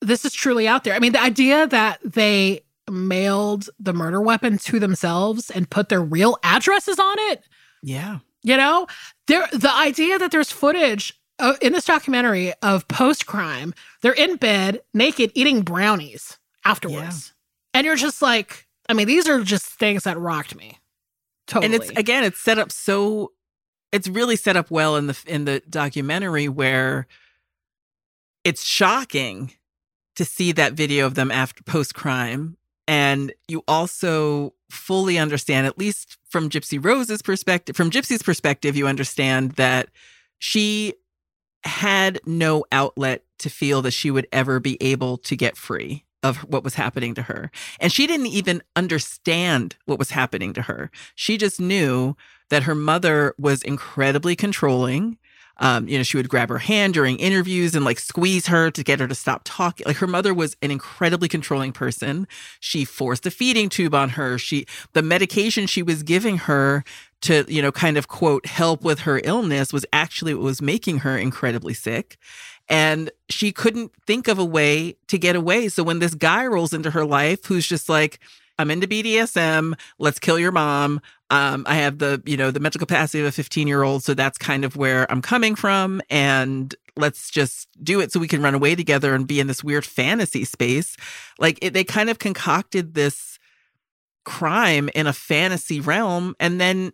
this is truly out there. I mean, the idea that they mailed the murder weapon to themselves and put their real addresses on it, Yeah. You know, there the idea that there's footage uh, in this documentary of post crime, they're in bed naked eating brownies afterwards. And you're just like, I mean, these are just things that rocked me. Totally. And it's again, it's set up so it's really set up well in the in the documentary where it's shocking to see that video of them after post crime and you also fully understand at least from Gypsy Rose's perspective from Gypsy's perspective you understand that she had no outlet to feel that she would ever be able to get free of what was happening to her. And she didn't even understand what was happening to her. She just knew that her mother was incredibly controlling. Um, you know, she would grab her hand during interviews and like squeeze her to get her to stop talking. Like her mother was an incredibly controlling person. She forced a feeding tube on her. She, the medication she was giving her to, you know, kind of quote, help with her illness was actually what was making her incredibly sick. And she couldn't think of a way to get away. So when this guy rolls into her life who's just like, I'm into BDSM, let's kill your mom. Um, I have the, you know, the mental capacity of a 15 year old. So that's kind of where I'm coming from. And let's just do it so we can run away together and be in this weird fantasy space. Like it, they kind of concocted this crime in a fantasy realm and then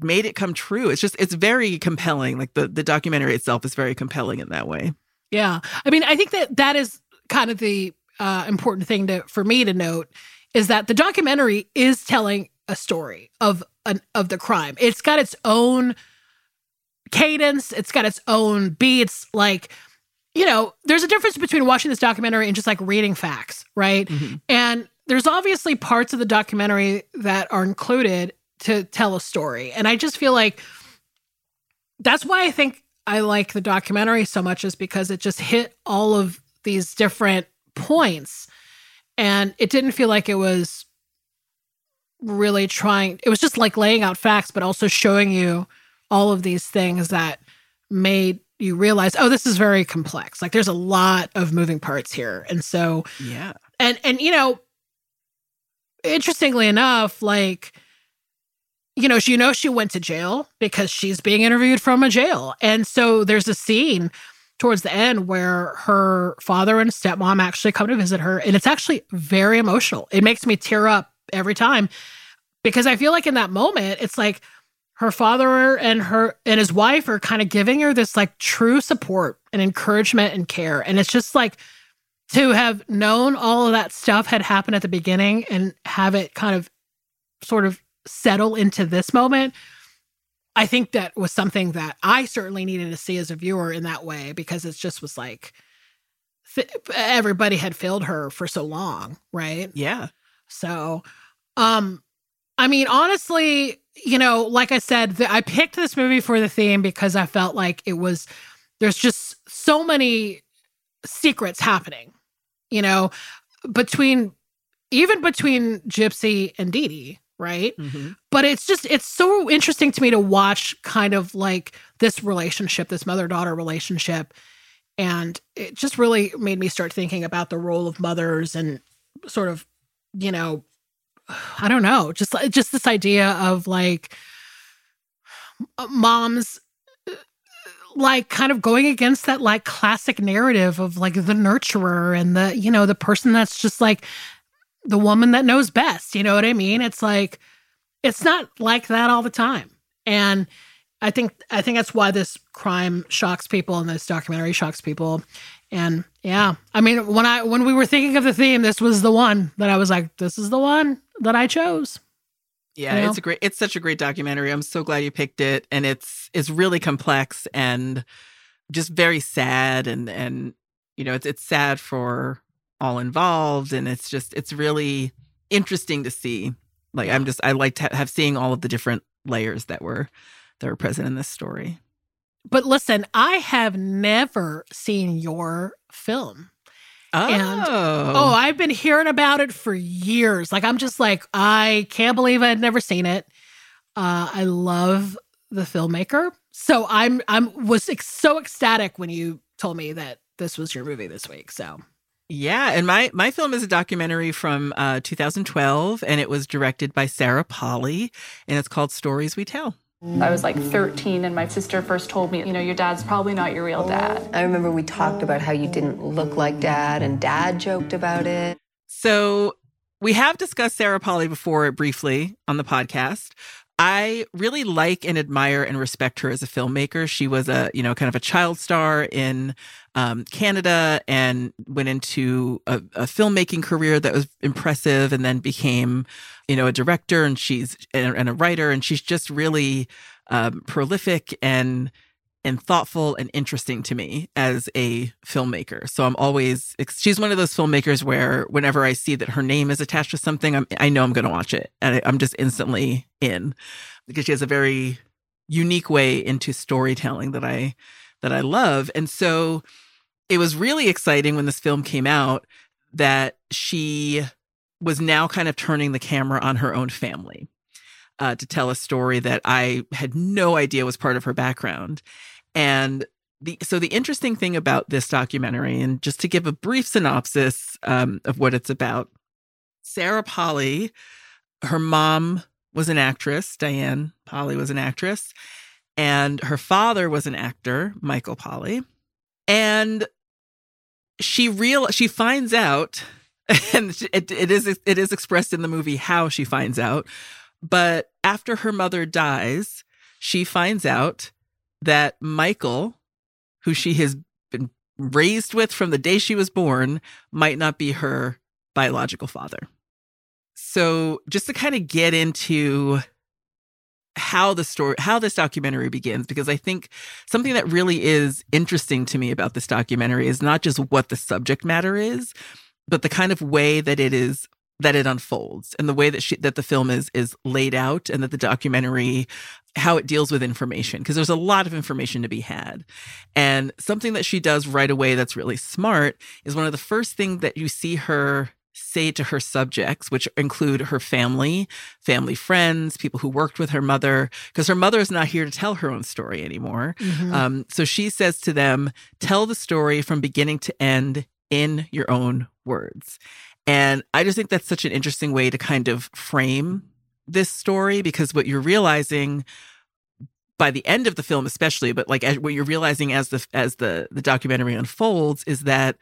made it come true. It's just, it's very compelling. Like the, the documentary itself is very compelling in that way. Yeah. I mean, I think that that is kind of the uh, important thing to for me to note is that the documentary is telling a story of an of the crime. It's got its own cadence, it's got its own beats like you know, there's a difference between watching this documentary and just like reading facts, right? Mhm. And there's obviously parts of the documentary that are included to tell a story. And I just feel like that's why I think I like the documentary so much is because it just hit all of these different points and it didn't feel like it was really trying it was just like laying out facts but also showing you all of these things that made you realize oh this is very complex. Like there's a lot of moving parts here. And so Yeah. and and you know interestingly enough like you know she you know she went to jail because she's being interviewed from a jail. And so there's a scene towards the end where her father and stepmom actually come to visit her and it's actually very emotional. It makes me tear up every time because i feel like in that moment it's like her father and her and his wife are kind of giving her this like true support and encouragement and care. And it's just like to have known all of that stuff had happened at the beginning and have it kind of sort of settle into this moment i think that was something that i certainly needed to see as a viewer in that way because it just was like th- everybody had failed her for so long right Yeah. so um I mean, honestly, you know, like I said, the, I picked this movie for the theme because I felt like it was, there's just so many secrets happening, you know, between, even between Gypsy and Dee Dee, right? Mhm. But it's just, it's so interesting to me to watch kind of like this relationship, this mother daughter relationship. And it just really made me start thinking about the role of mothers and sort of, you know, I don't know, just just this idea of like moms uh, like kind of going against that like classic narrative of like the nurturer and the you know the person that's just like the woman that knows best you know what i mean? It's like it's not like that all the time. And i think i think that's why this crime shocks people and this documentary shocks people. And yeah i mean when i when we were thinking of the theme this was the one that i was like this is the one that i chose. Yeah, You know? it's a great it's such a great documentary. I'm so glad you picked it. And it's it's really complex and just very sad and and you know, it's it's sad for all involved and it's just it's really interesting to see. Like I'm just I like to have seeing all of the different layers that were that were present in this story. but listen i have never seen your film Oh. And- Oh, I've been hearing about it for years. Like I'm just like I can't believe I'd never seen it. Uh, I love the filmmaker, so I'm I'm was ex- so ecstatic when you told me that this was your movie this week. So Yeah, and my my film is a documentary from uh, 2012, and it was directed by Sarah Polley, and it's called Stories We Tell. I was like 13, and my sister first told me, you know, your dad's probably not your real dad. I remember we talked about how you didn't look like dad, and dad joked about it. So we have discussed Sarah Polley before briefly on the podcast. I really like and admire and respect her as a filmmaker. She was a, you know, kind of a child star in um, Canada and went into a, a filmmaking career that was impressive and then became, you know, a director and she's and, and a writer and she's just really um, prolific and and thoughtful and interesting to me as a filmmaker. So I'm always she's one of those filmmakers where whenever I see that her name is attached to something, I'm, I know I'm going to watch it, and I'm just instantly in because she has a very unique way into storytelling that I that I love. And so it was really exciting when this film came out that she was now kind of turning the camera on her own family uh, to tell a story that I had no idea was part of her background. And the so the interesting thing about this documentary, and just to give a brief synopsis um, of what it's about, Sarah Polley, her mom was an actress, Diane Polley was an actress, and her father was an actor, Michael Polley, and she real she finds out, and it, it is it is expressed in the movie how she finds out, but after her mother dies, she finds out that Michael, who she has been raised with from the day she was born, might not be her biological father. So, just to kind of get into how the story, how this documentary begins, because I think something that really is interesting to me about this documentary is not just what the subject matter is, but the kind of way that it is that it unfolds and the way that she that the film is is laid out and that the documentary how it deals with information because there's a lot of information to be had. And something that she does right away that's really smart is one of the first things that you see her say to her subjects which include her family family friends people who worked with her mother because her mother is not here to tell her own story anymore. Um, so she says to them tell the story from beginning to end in your own words and I just think that's such an interesting way to kind of frame this story because what you're realizing by the end of the film especially but like as, what you're realizing as the as the the documentary unfolds is that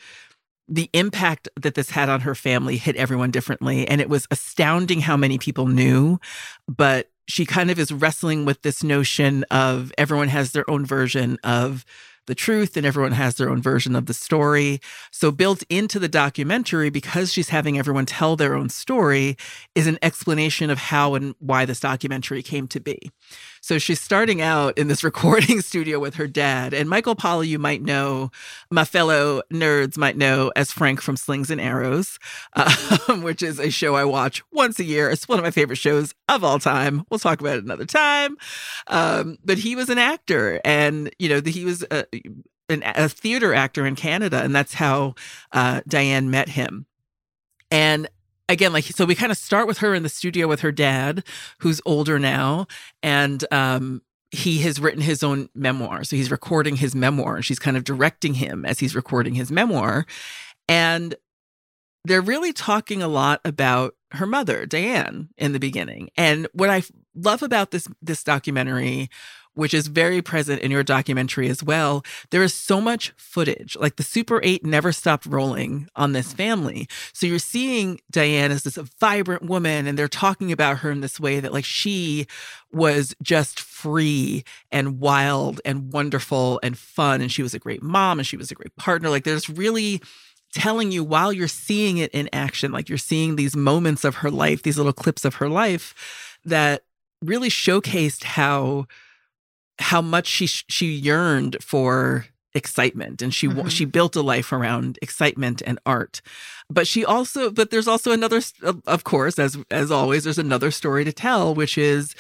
the impact that this had on her family hit everyone differently. And it was astounding how many people knew but she kind of is wrestling with this notion of everyone has their own version of the truth and everyone has their own version of the story. So, built into the documentary, because she's having everyone tell their own story, is an explanation of how and why this documentary came to be. So she's starting out in this recording studio with her dad. And Michael Polley, you might know, my fellow nerds might know as Frank from Slings and Arrows, um, which is a show I watch once a year. It's one of my favorite shows of all time. We'll talk about it another time. Um, but he was an actor, and you know he was a, an, a theater actor in Canada, and that's how uh, Diane met him. And again, like so, we kind of start with her in the studio with her dad, who's older now, and um, he has written his own memoir. So he's recording his memoir, and she's kind of directing him as he's recording his memoir, and they're really talking a lot about her mother, Diane, in the beginning. And what I love about this this documentary which is very present in your documentary as well. There is so much footage. Like the Super 8 never stopped rolling on this family. So you're seeing Diane as this vibrant woman, and they're talking about her in this way that, like, she was just free and wild and wonderful and fun. And she was a great mom and she was a great partner. Like, there's really telling you while you're seeing it in action, like you're seeing these moments of her life, these little clips of her life that really showcased how how much she she yearned for excitement and she mm-hmm. she built a life around excitement and art but she also but there's also another of course as as always there's another story to tell which is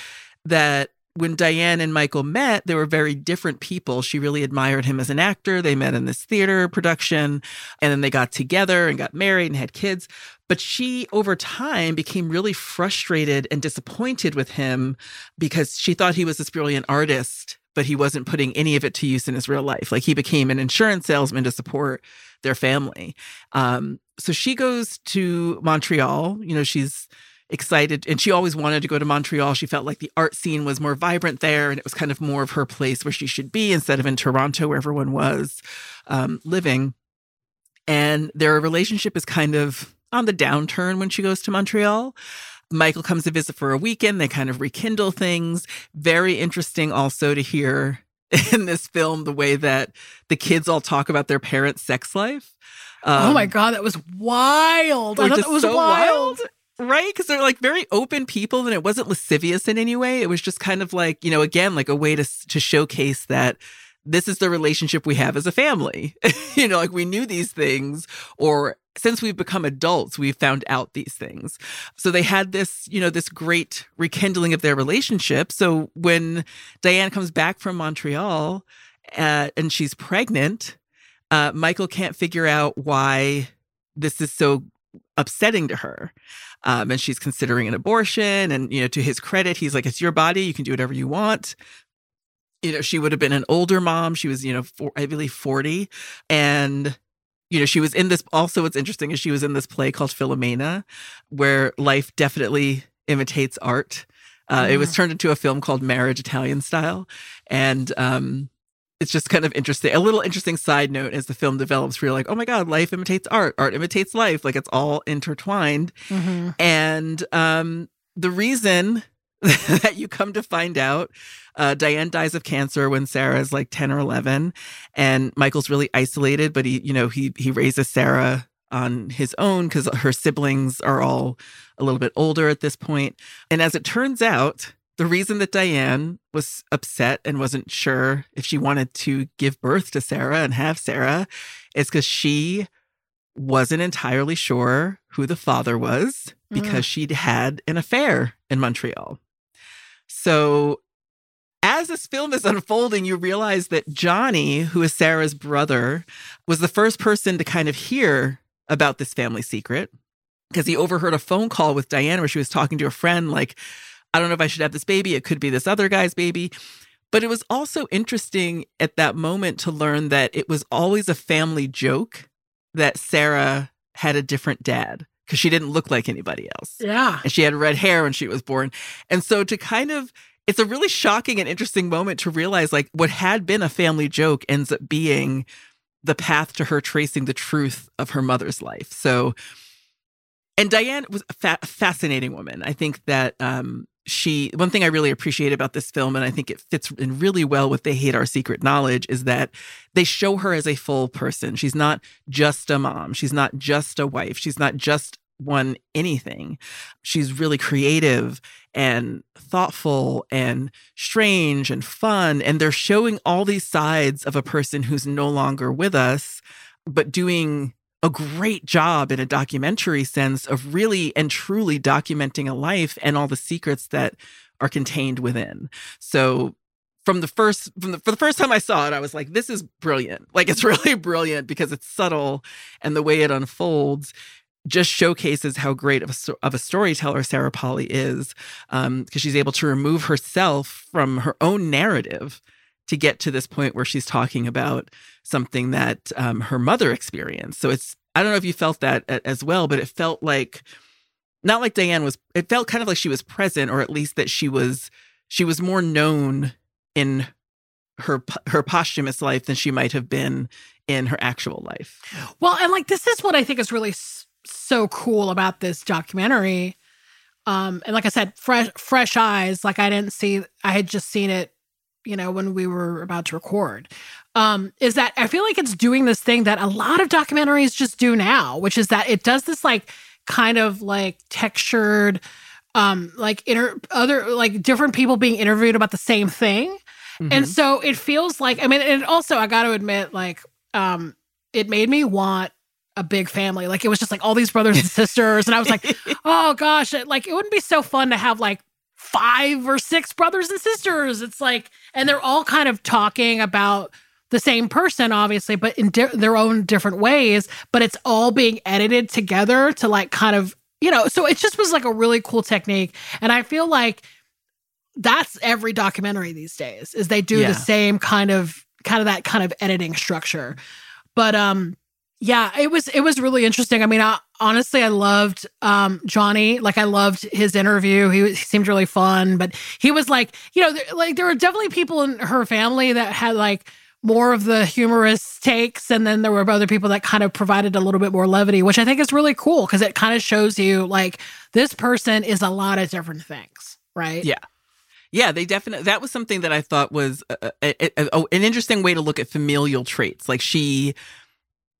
that when Diane and Michael met, they were very different people. She really admired him as an actor. They met in this theater production and then they got together and got married and had kids. But she, over time, became really frustrated and disappointed with him because she thought he was this brilliant artist, but he wasn't putting any of it to use in his real life. Like he became an insurance salesman to support their family. Um, so she goes to Montreal. You know, she's excited and she always wanted to go to Montreal. She felt like the art scene was more vibrant there and it was kind of more of her place where she should be instead of in Toronto where everyone was um, living. And their relationship is kind of on the downturn when she goes to Montreal. Michael comes to visit for a weekend. They kind of rekindle things. Very interesting also to hear in this film the way that the kids all talk about their parents' sex life. Um, oh my god, that was wild! I thought that was so wild. wild. Right? Because they're like very open people and it wasn't lascivious in any way. It was just kind of like, you know, again, like a way to, to showcase that this is the relationship we have as a family. you know, like we knew these things or since we've become adults, we've found out these things. So they had this, you know, this great rekindling of their relationship. So when Diane comes back from Montreal uh, and she's pregnant, uh, Michael can't figure out why this is so upsetting to her. Um, and she's considering an abortion. And, you know, to his credit, he's like, it's your body. You can do whatever you want. You know, she would have been an older mom. She was, you know, four, I believe 40. And you know, she was in this. Also, what's interesting is she was in this play called Filumena, where life definitely imitates art. Uh, yeah. It was turned into a film called Marriage Italian Style, and um, it's just kind of interesting. A little interesting side note as the film develops, where you're like, oh my god, life imitates art, art imitates life, like it's all intertwined. Mm-hmm. And um, the reason that you come to find out uh, Diane dies of cancer when Sarah is like 10 or 11 and Michael's really isolated but he you know he he raises Sarah on his own cuz her siblings are all a little bit older at this point. and as it turns out the reason that Diane was upset and wasn't sure if she wanted to give birth to Sarah and have Sarah is cuz she wasn't entirely sure who the father was because mm. she'd had an affair in Montreal. So as this film is unfolding, you realize that Johnny, who is Sarah's brother, was the first person to kind of hear about this family secret because he overheard a phone call with Diane where she was talking to a friend, like, I don't know if I should have this baby. It could be this other guy's baby. But it was also interesting at that moment to learn that it was always a family joke that Sarah had a different dad because she didn't look like anybody else. Yeah. And she had red hair when she was born. And so to kind of, it's a really shocking and interesting moment to realize like what had been a family joke ends up being the path to her tracing the truth of her mother's life. So, and Diane was a fa- fascinating woman. I think that um, she, one thing I really appreciate about this film, and I think it fits in really well with They Hate Our Secret Knowledge, is that they show her as a full person. She's not just a mom. She's not just a wife. She's not just won anything. She's really creative and thoughtful and strange and fun. And they're showing all these sides of a person who's no longer with us, but doing a great job in a documentary sense of really and truly documenting a life and all the secrets that are contained within. So from the first from the for the first time I saw it, I was like, this is brilliant. Like it's really brilliant because it's subtle and the way it unfolds just showcases how great of a, of a storyteller Sarah Polley is because um, she's able to remove herself from her own narrative to get to this point where she's talking about something that um, her mother experienced. So it's, I don't know if you felt that as well, but it felt like, not like Diane was, it felt kind of like she was present, or at least that she was, she was more known in her her posthumous life than she might have been in her actual life. Well, and like this is what I think is really so cool about this documentary. Um, and like I said, fresh fresh eyes. Like I didn't see, I had just seen it, you know, when we were about to record. Um, is that I feel like it's doing this thing that a lot of documentaries just do now, which is that it does this like kind of like textured, um, like inter other like different people being interviewed about the same thing. Mm-hmm. And so it feels like I mean, and also I got to admit, like, um, it made me want a big family. Like it was just like all these brothers and sisters. And I was like, oh gosh, it, like it wouldn't be so fun to have like five or six brothers and sisters. It's like, and they're all kind of talking about the same person, obviously, but in di- their own different ways. But it's all being edited together to like kind of, you know, so it just was like a really cool technique. And I feel like that's every documentary these days is they do yeah. the same kind of kind of that kind of editing structure. But um yeah, it was it was really interesting. I mean, I, honestly, I loved um, Johnny. Like, I loved his interview. He, he, seemed really fun, but he was like, you know, like there were definitely people in her family that had like more of the humorous takes, and then there were other people that kind of provided a little bit more levity, which I think is really cool because it kind of shows you like this person is a lot of different things, right? Yeah. Yeah, they definitely. That was something that I thought was a, a, a, an interesting way to look at familial traits. Like she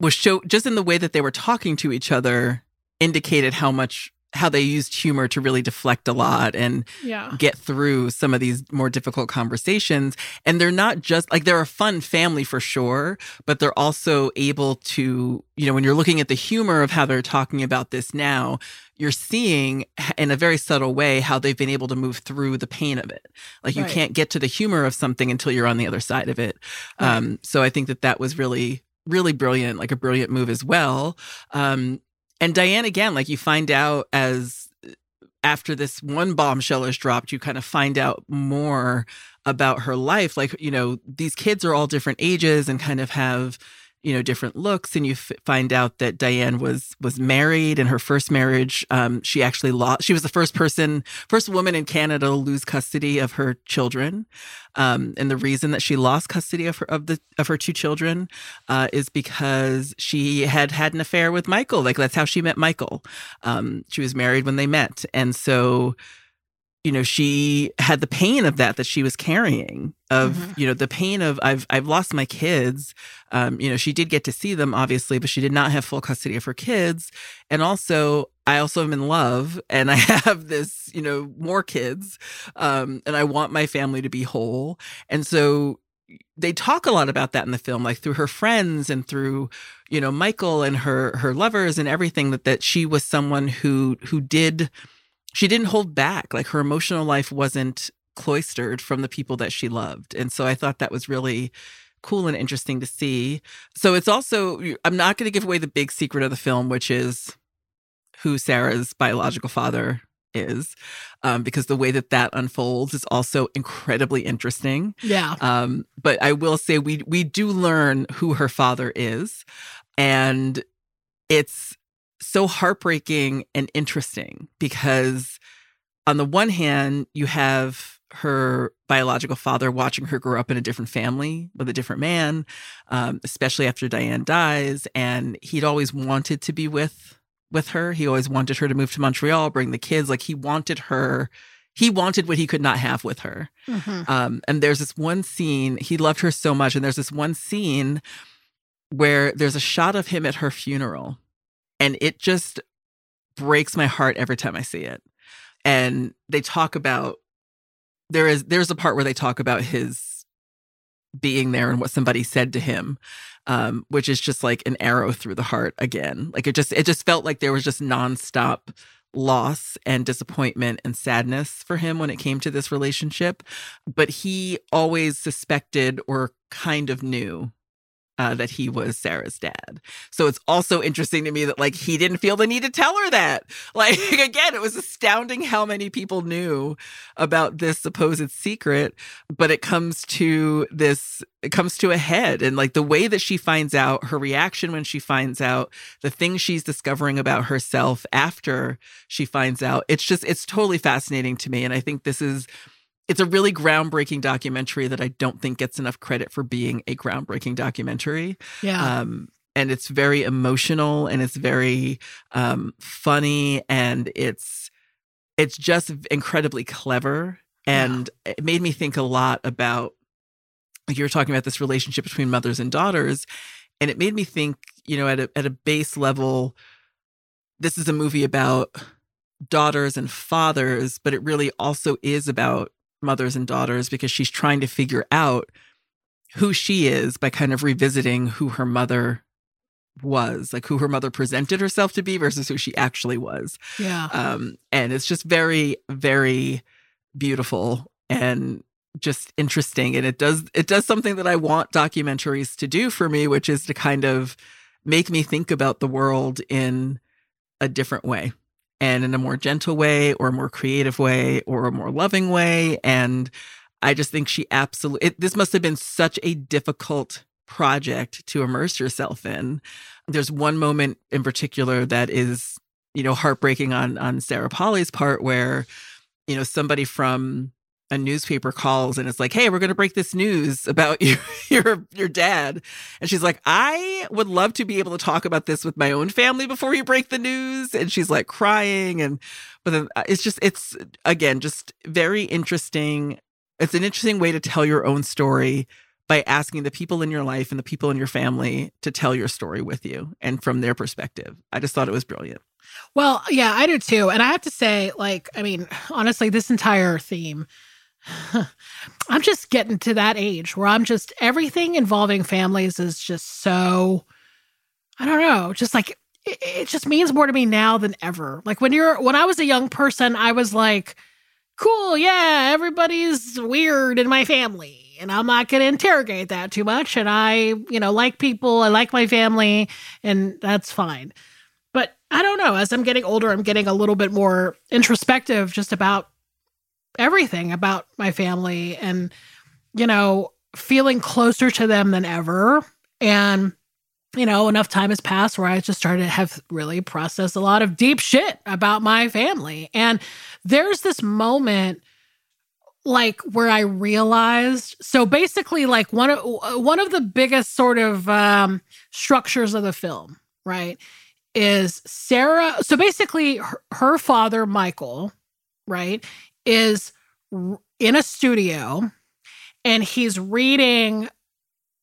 was show just in the way that they were talking to each other indicated how much how they used humor to really deflect a lot and yeah. get through some of these more difficult conversations. And they're not just like they're a fun family for sure, but they're also able to, you know, when you're looking at the humor of how they're talking about this now, you're seeing in a very subtle way how they've been able to move through the pain of it. Like you right. can't get to the humor of something until you're on the other side of it. Right. Um, so I think that that was really really brilliant, like a brilliant move as well. Um, and Diane, again, like you find out as after this one bombshell is dropped, you kind of find out more about her life. Like, you know, these kids are all different ages and kind of have you know different looks and you f- find out that Diane was was married in her first marriage um, she actually lost she was the first person first woman in Canada to lose custody of her children. Um, and the reason that she lost custody of her of the of her two children uh, is because she had had an affair with Michael. Like that's how she met Michael. Um, she was married when they met. And so you know she had the pain of that that she was carrying of mm-hmm. you know the pain of i've i've lost my kids. Um you know she did get to see them obviously but she did not have full custody of her kids. And also i also am in love and i have this you know more kids um and i want my family to be whole. And so they talk a lot about that in the film like through her friends and through you know michael and her her lovers and everything that that she was someone who who did she didn't hold back. Like her emotional life wasn't cloistered from the people that she loved. And so I thought that was really cool and interesting to see. So it's also, I'm not going to give away the big secret of the film, which is who Sarah's biological father is, um, because the way that that unfolds is also incredibly interesting. Yeah. Um, but I will say we we do learn who her father is, and it's so heartbreaking and interesting because on the one hand, you have her biological father watching her grow up in a different family with a different man, um, especially after Diane dies. And he'd always wanted to be with with her. He always wanted her to move to Montreal, bring the kids. Like he wanted her. He wanted what he could not have with her. Mm-hmm. Um, and there's this one scene. He loved her so much, and there's this one scene where there's a shot of him at her funeral and it just breaks my heart every time I see it. And they talk about there is there's a part where they talk about his being there and what somebody said to him um, which is just like an arrow through the heart again like it just it just felt like there was just nonstop loss and disappointment and sadness for him when it came to this relationship but he always suspected or kind of knew uh, that he was Sarah's dad. So it's also interesting to me that like he didn't feel the need to tell her that. Like again, it was astounding how many people knew about this supposed secret, but it comes to this it comes to a head and like the way that she finds out, her reaction when she finds out, the things she's discovering about herself after she finds out. It's just it's totally fascinating to me and I think this is it's a really groundbreaking documentary that I don't think gets enough credit for being a groundbreaking documentary. Yeah. Um, and it's very emotional and it's very um, funny and it's it's just incredibly clever and yeah. it made me think a lot about like you were talking about this relationship between mothers and daughters and it made me think you know at a, at a base level this is a movie about daughters and fathers but it really also is about mothers and daughters because she's trying to figure out who she is by kind of revisiting who her mother was, like who her mother presented herself to be versus who she actually was. Yeah. Um, and it's just very, very beautiful and just interesting. And it does it does something that I want documentaries to do for me, which is to kind of make me think about the world in a different way and in a more gentle way or a more creative way or a more loving way. And I just think she absolutely, this must have been such a difficult project to immerse yourself in. There's one moment in particular that is, you know, heartbreaking on on Sarah Polley's part where, you know, somebody from a newspaper calls and it's like, "Hey, we're going to break this news about your your your dad." And she's like, "I would love to be able to talk about this with my own family before you break the news." And she's like crying and but then uh, it's just it's again just very interesting. It's an interesting way to tell your own story by asking the people in your life and the people in your family to tell your story with you and from their perspective. I just thought it was brilliant. Well, yeah, I do too. And I have to say, like, I mean, honestly, this entire theme I'm just getting to that age where I'm just everything involving families is just so I don't know, just like it, it, just means more to me now than ever. Like when you're when I was a young person, I was like, cool, yeah, everybody's weird in my family. And I'm not going to interrogate that too much. And I, you know, like people, I like my family, and that's fine. But I don't know. As I'm getting older, I'm getting a little bit more introspective just about everything about my family and, you know, feeling closer to them than ever. And, you know, enough time has passed where I just started to have really processed a lot of deep shit about my family. And there's this moment like where I realized so basically like one of one of the biggest sort of um structures of the film, right? Is Sarah so basically her, her father Michael, right? Is in a studio and he's reading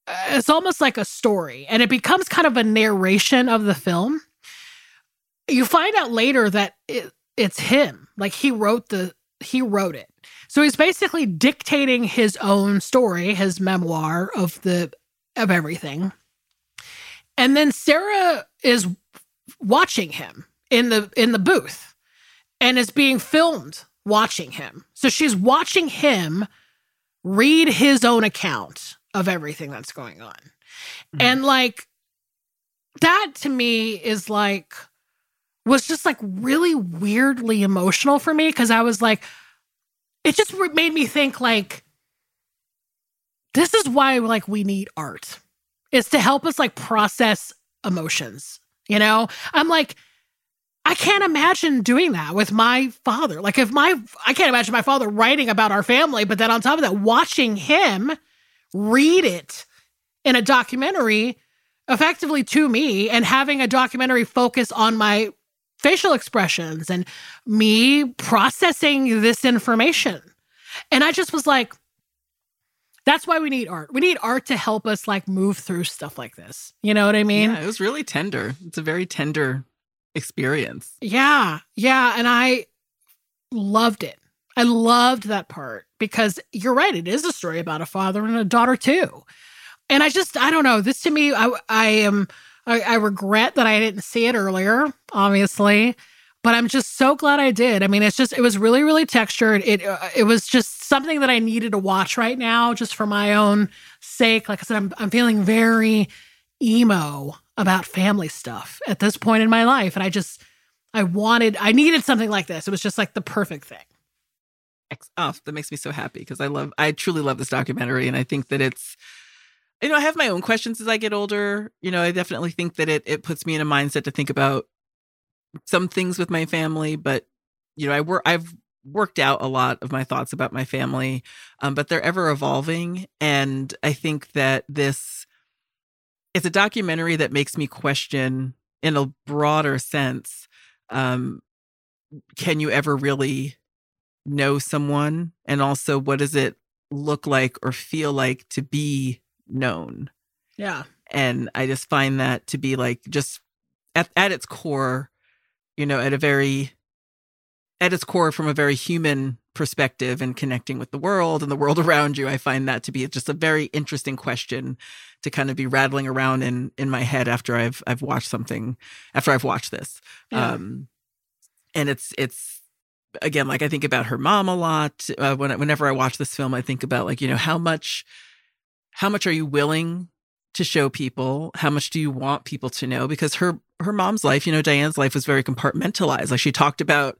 uh, it's almost like a story and it becomes kind of a narration of the film. You find out later that it, it's him like he wrote the he wrote it. So he's basically dictating his own story his memoir of the of everything. And then sarah is watching him in the in the booth and is being filmed watching him. So she's watching him read his own account of everything that's going on. Mm-hmm. And like that to me is like was just like really weirdly emotional for me because I was like it just made me think like this is why like we need art. It's to help us like process emotions. You know? I'm like I can't imagine doing that with my father. Like if my I can't imagine my father writing about our family, but then on top of that, watching him read it in a documentary effectively to me and having a documentary focus on my facial expressions and me processing this information. And I just was like, that's why we need art. We need art to help us like move through stuff like this. You know what I mean? Yeah, it was really tender. It's a very tender experience. Yeah. Yeah. And I loved it. I loved that part because you're right. It is a story about a father and a daughter, too. And I just, I don't know. This to me, I, I am, I, I regret that I didn't see it earlier, obviously, but I'm just so glad I did. I mean, it's just, it was really, really textured. It, uh, it was just something that I needed to watch right now, just for my own sake. Like I said, I'm, I'm feeling very emo about family stuff at this point in my life. And I just, I wanted, I needed something like this. It was just like the perfect thing. Oh, that makes me so happy because I love, I truly love this documentary. And I think that it's, you know, I have my own questions as I get older. You know, I definitely think that it it puts me in a mindset to think about some things with my family, but you know, I work I've worked out a lot of my thoughts about my family, um, but they're ever evolving. And I think that this it's a documentary that makes me question in a broader sense, um, can you ever really know someone? And also what does it look like or feel like to be known. Yeah. And I just find that to be like just at, at its core, you know, at a very at its core from a very human perspective and connecting with the world and the world around you, I find that to be just a very interesting question to kind of be rattling around in in my head after I've I've watched something after I've watched this. Yeah. Um and it's it's again like I think about her mom a lot. Uh, when whenever I watch this film, I think about like you know how much how much are you willing to show people? How much do you want people to know? Because her her mom's life, you know, Diane's life was very compartmentalized. Like she talked about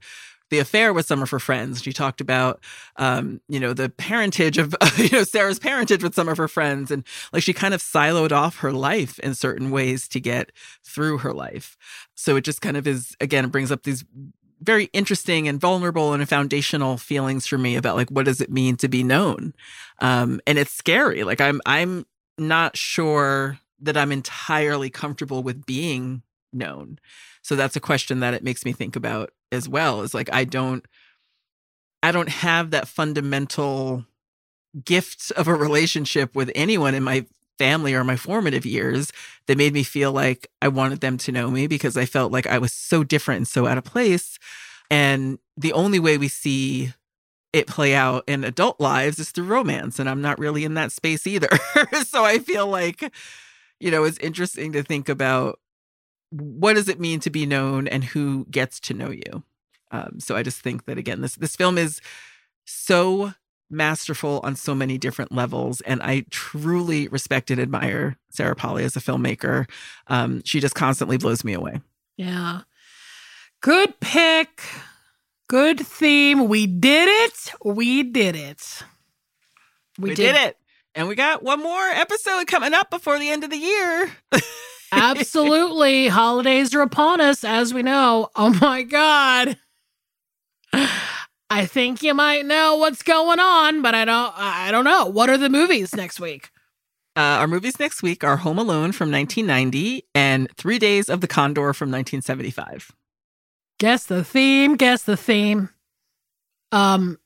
the affair with some of her friends. She talked about, um, you know, the parentage of, you know, Sarah's parentage with some of her friends. And like she kind of siloed off her life in certain ways to get through her life. So it just kind of is, again, brings up these very interesting and vulnerable and foundational feelings for me about like what does it mean to be known um and it's scary like i'm i'm not sure that i'm entirely comfortable with being known so that's a question that it makes me think about as well is like i don't i don't have that fundamental gift of a relationship with anyone in my family or my formative years that made me feel like I wanted them to know me because I felt like I was so different and so out of place. And the only way we see it play out in adult lives is through romance. And I'm not really in that space either. so I feel like, you know, it's interesting to think about what does it mean to be known and who gets to know you. Um, so I just think that again, this this film is so masterful on so many different levels. And I truly respect and admire Sarah Polley as a filmmaker. Um, she just constantly blows me away. Yeah. Good pick. Good theme. We did it. We did it. We, we did. did it. And we got one more episode coming up before the end of the year. Absolutely. Holidays are upon us, as we know. Oh my God. I think you might know what's going on, but I don't I don't know. What are the movies next week? Uh, our movies next week are Home Alone from 1990 and Three Days of the Condor from 1975. Guess the theme, guess the theme. Um,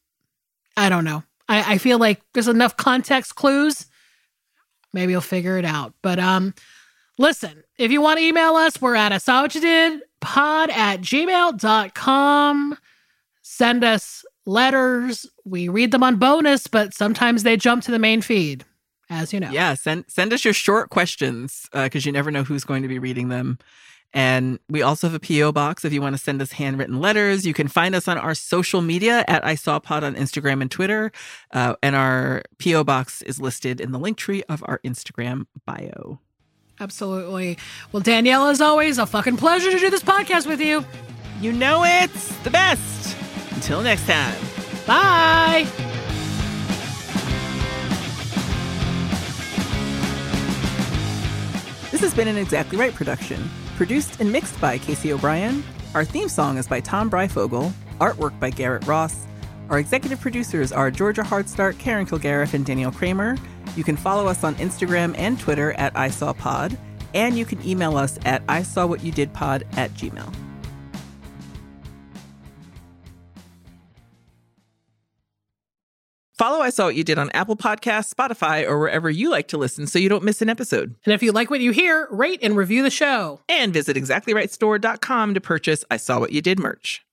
I don't know. I, I feel like there's enough context clues. Maybe you'll figure it out. But um, listen, if you want to email us, we're at I at gmail.com. Send us letters. We read them on bonus, but sometimes they jump to the main feed, as you know. Yeah, send send us your short questions because uh, you never know who's going to be reading them. And we also have a P.O. box if you want to send us handwritten letters. You can find us on our social media at I Saw Pod on Instagram and Twitter. Uh, and our P.O. box is listed in the link tree of our Instagram bio. Absolutely. Well, Danielle, as always, a fucking pleasure to do this podcast with you. You know it's the best. Until next time. Bye. This has been an Exactly Right production, produced and mixed by Casey O'Brien. Our theme song is by Tom Breyfogle, artwork by Garrett Ross. Our executive producers are Georgia Hardstark, Karen Kilgariff, and Danielle Kramer. You can follow us on Instagram and Twitter at ISawPod, and you can email us at ISawWhatYouDidPod at gmail. Follow I Saw What You Did on Apple Podcasts, Spotify, or wherever you like to listen so you don't miss an episode. And if you like what you hear, rate and review the show. And visit exactlyrightstore.com to purchase I Saw What You Did merch.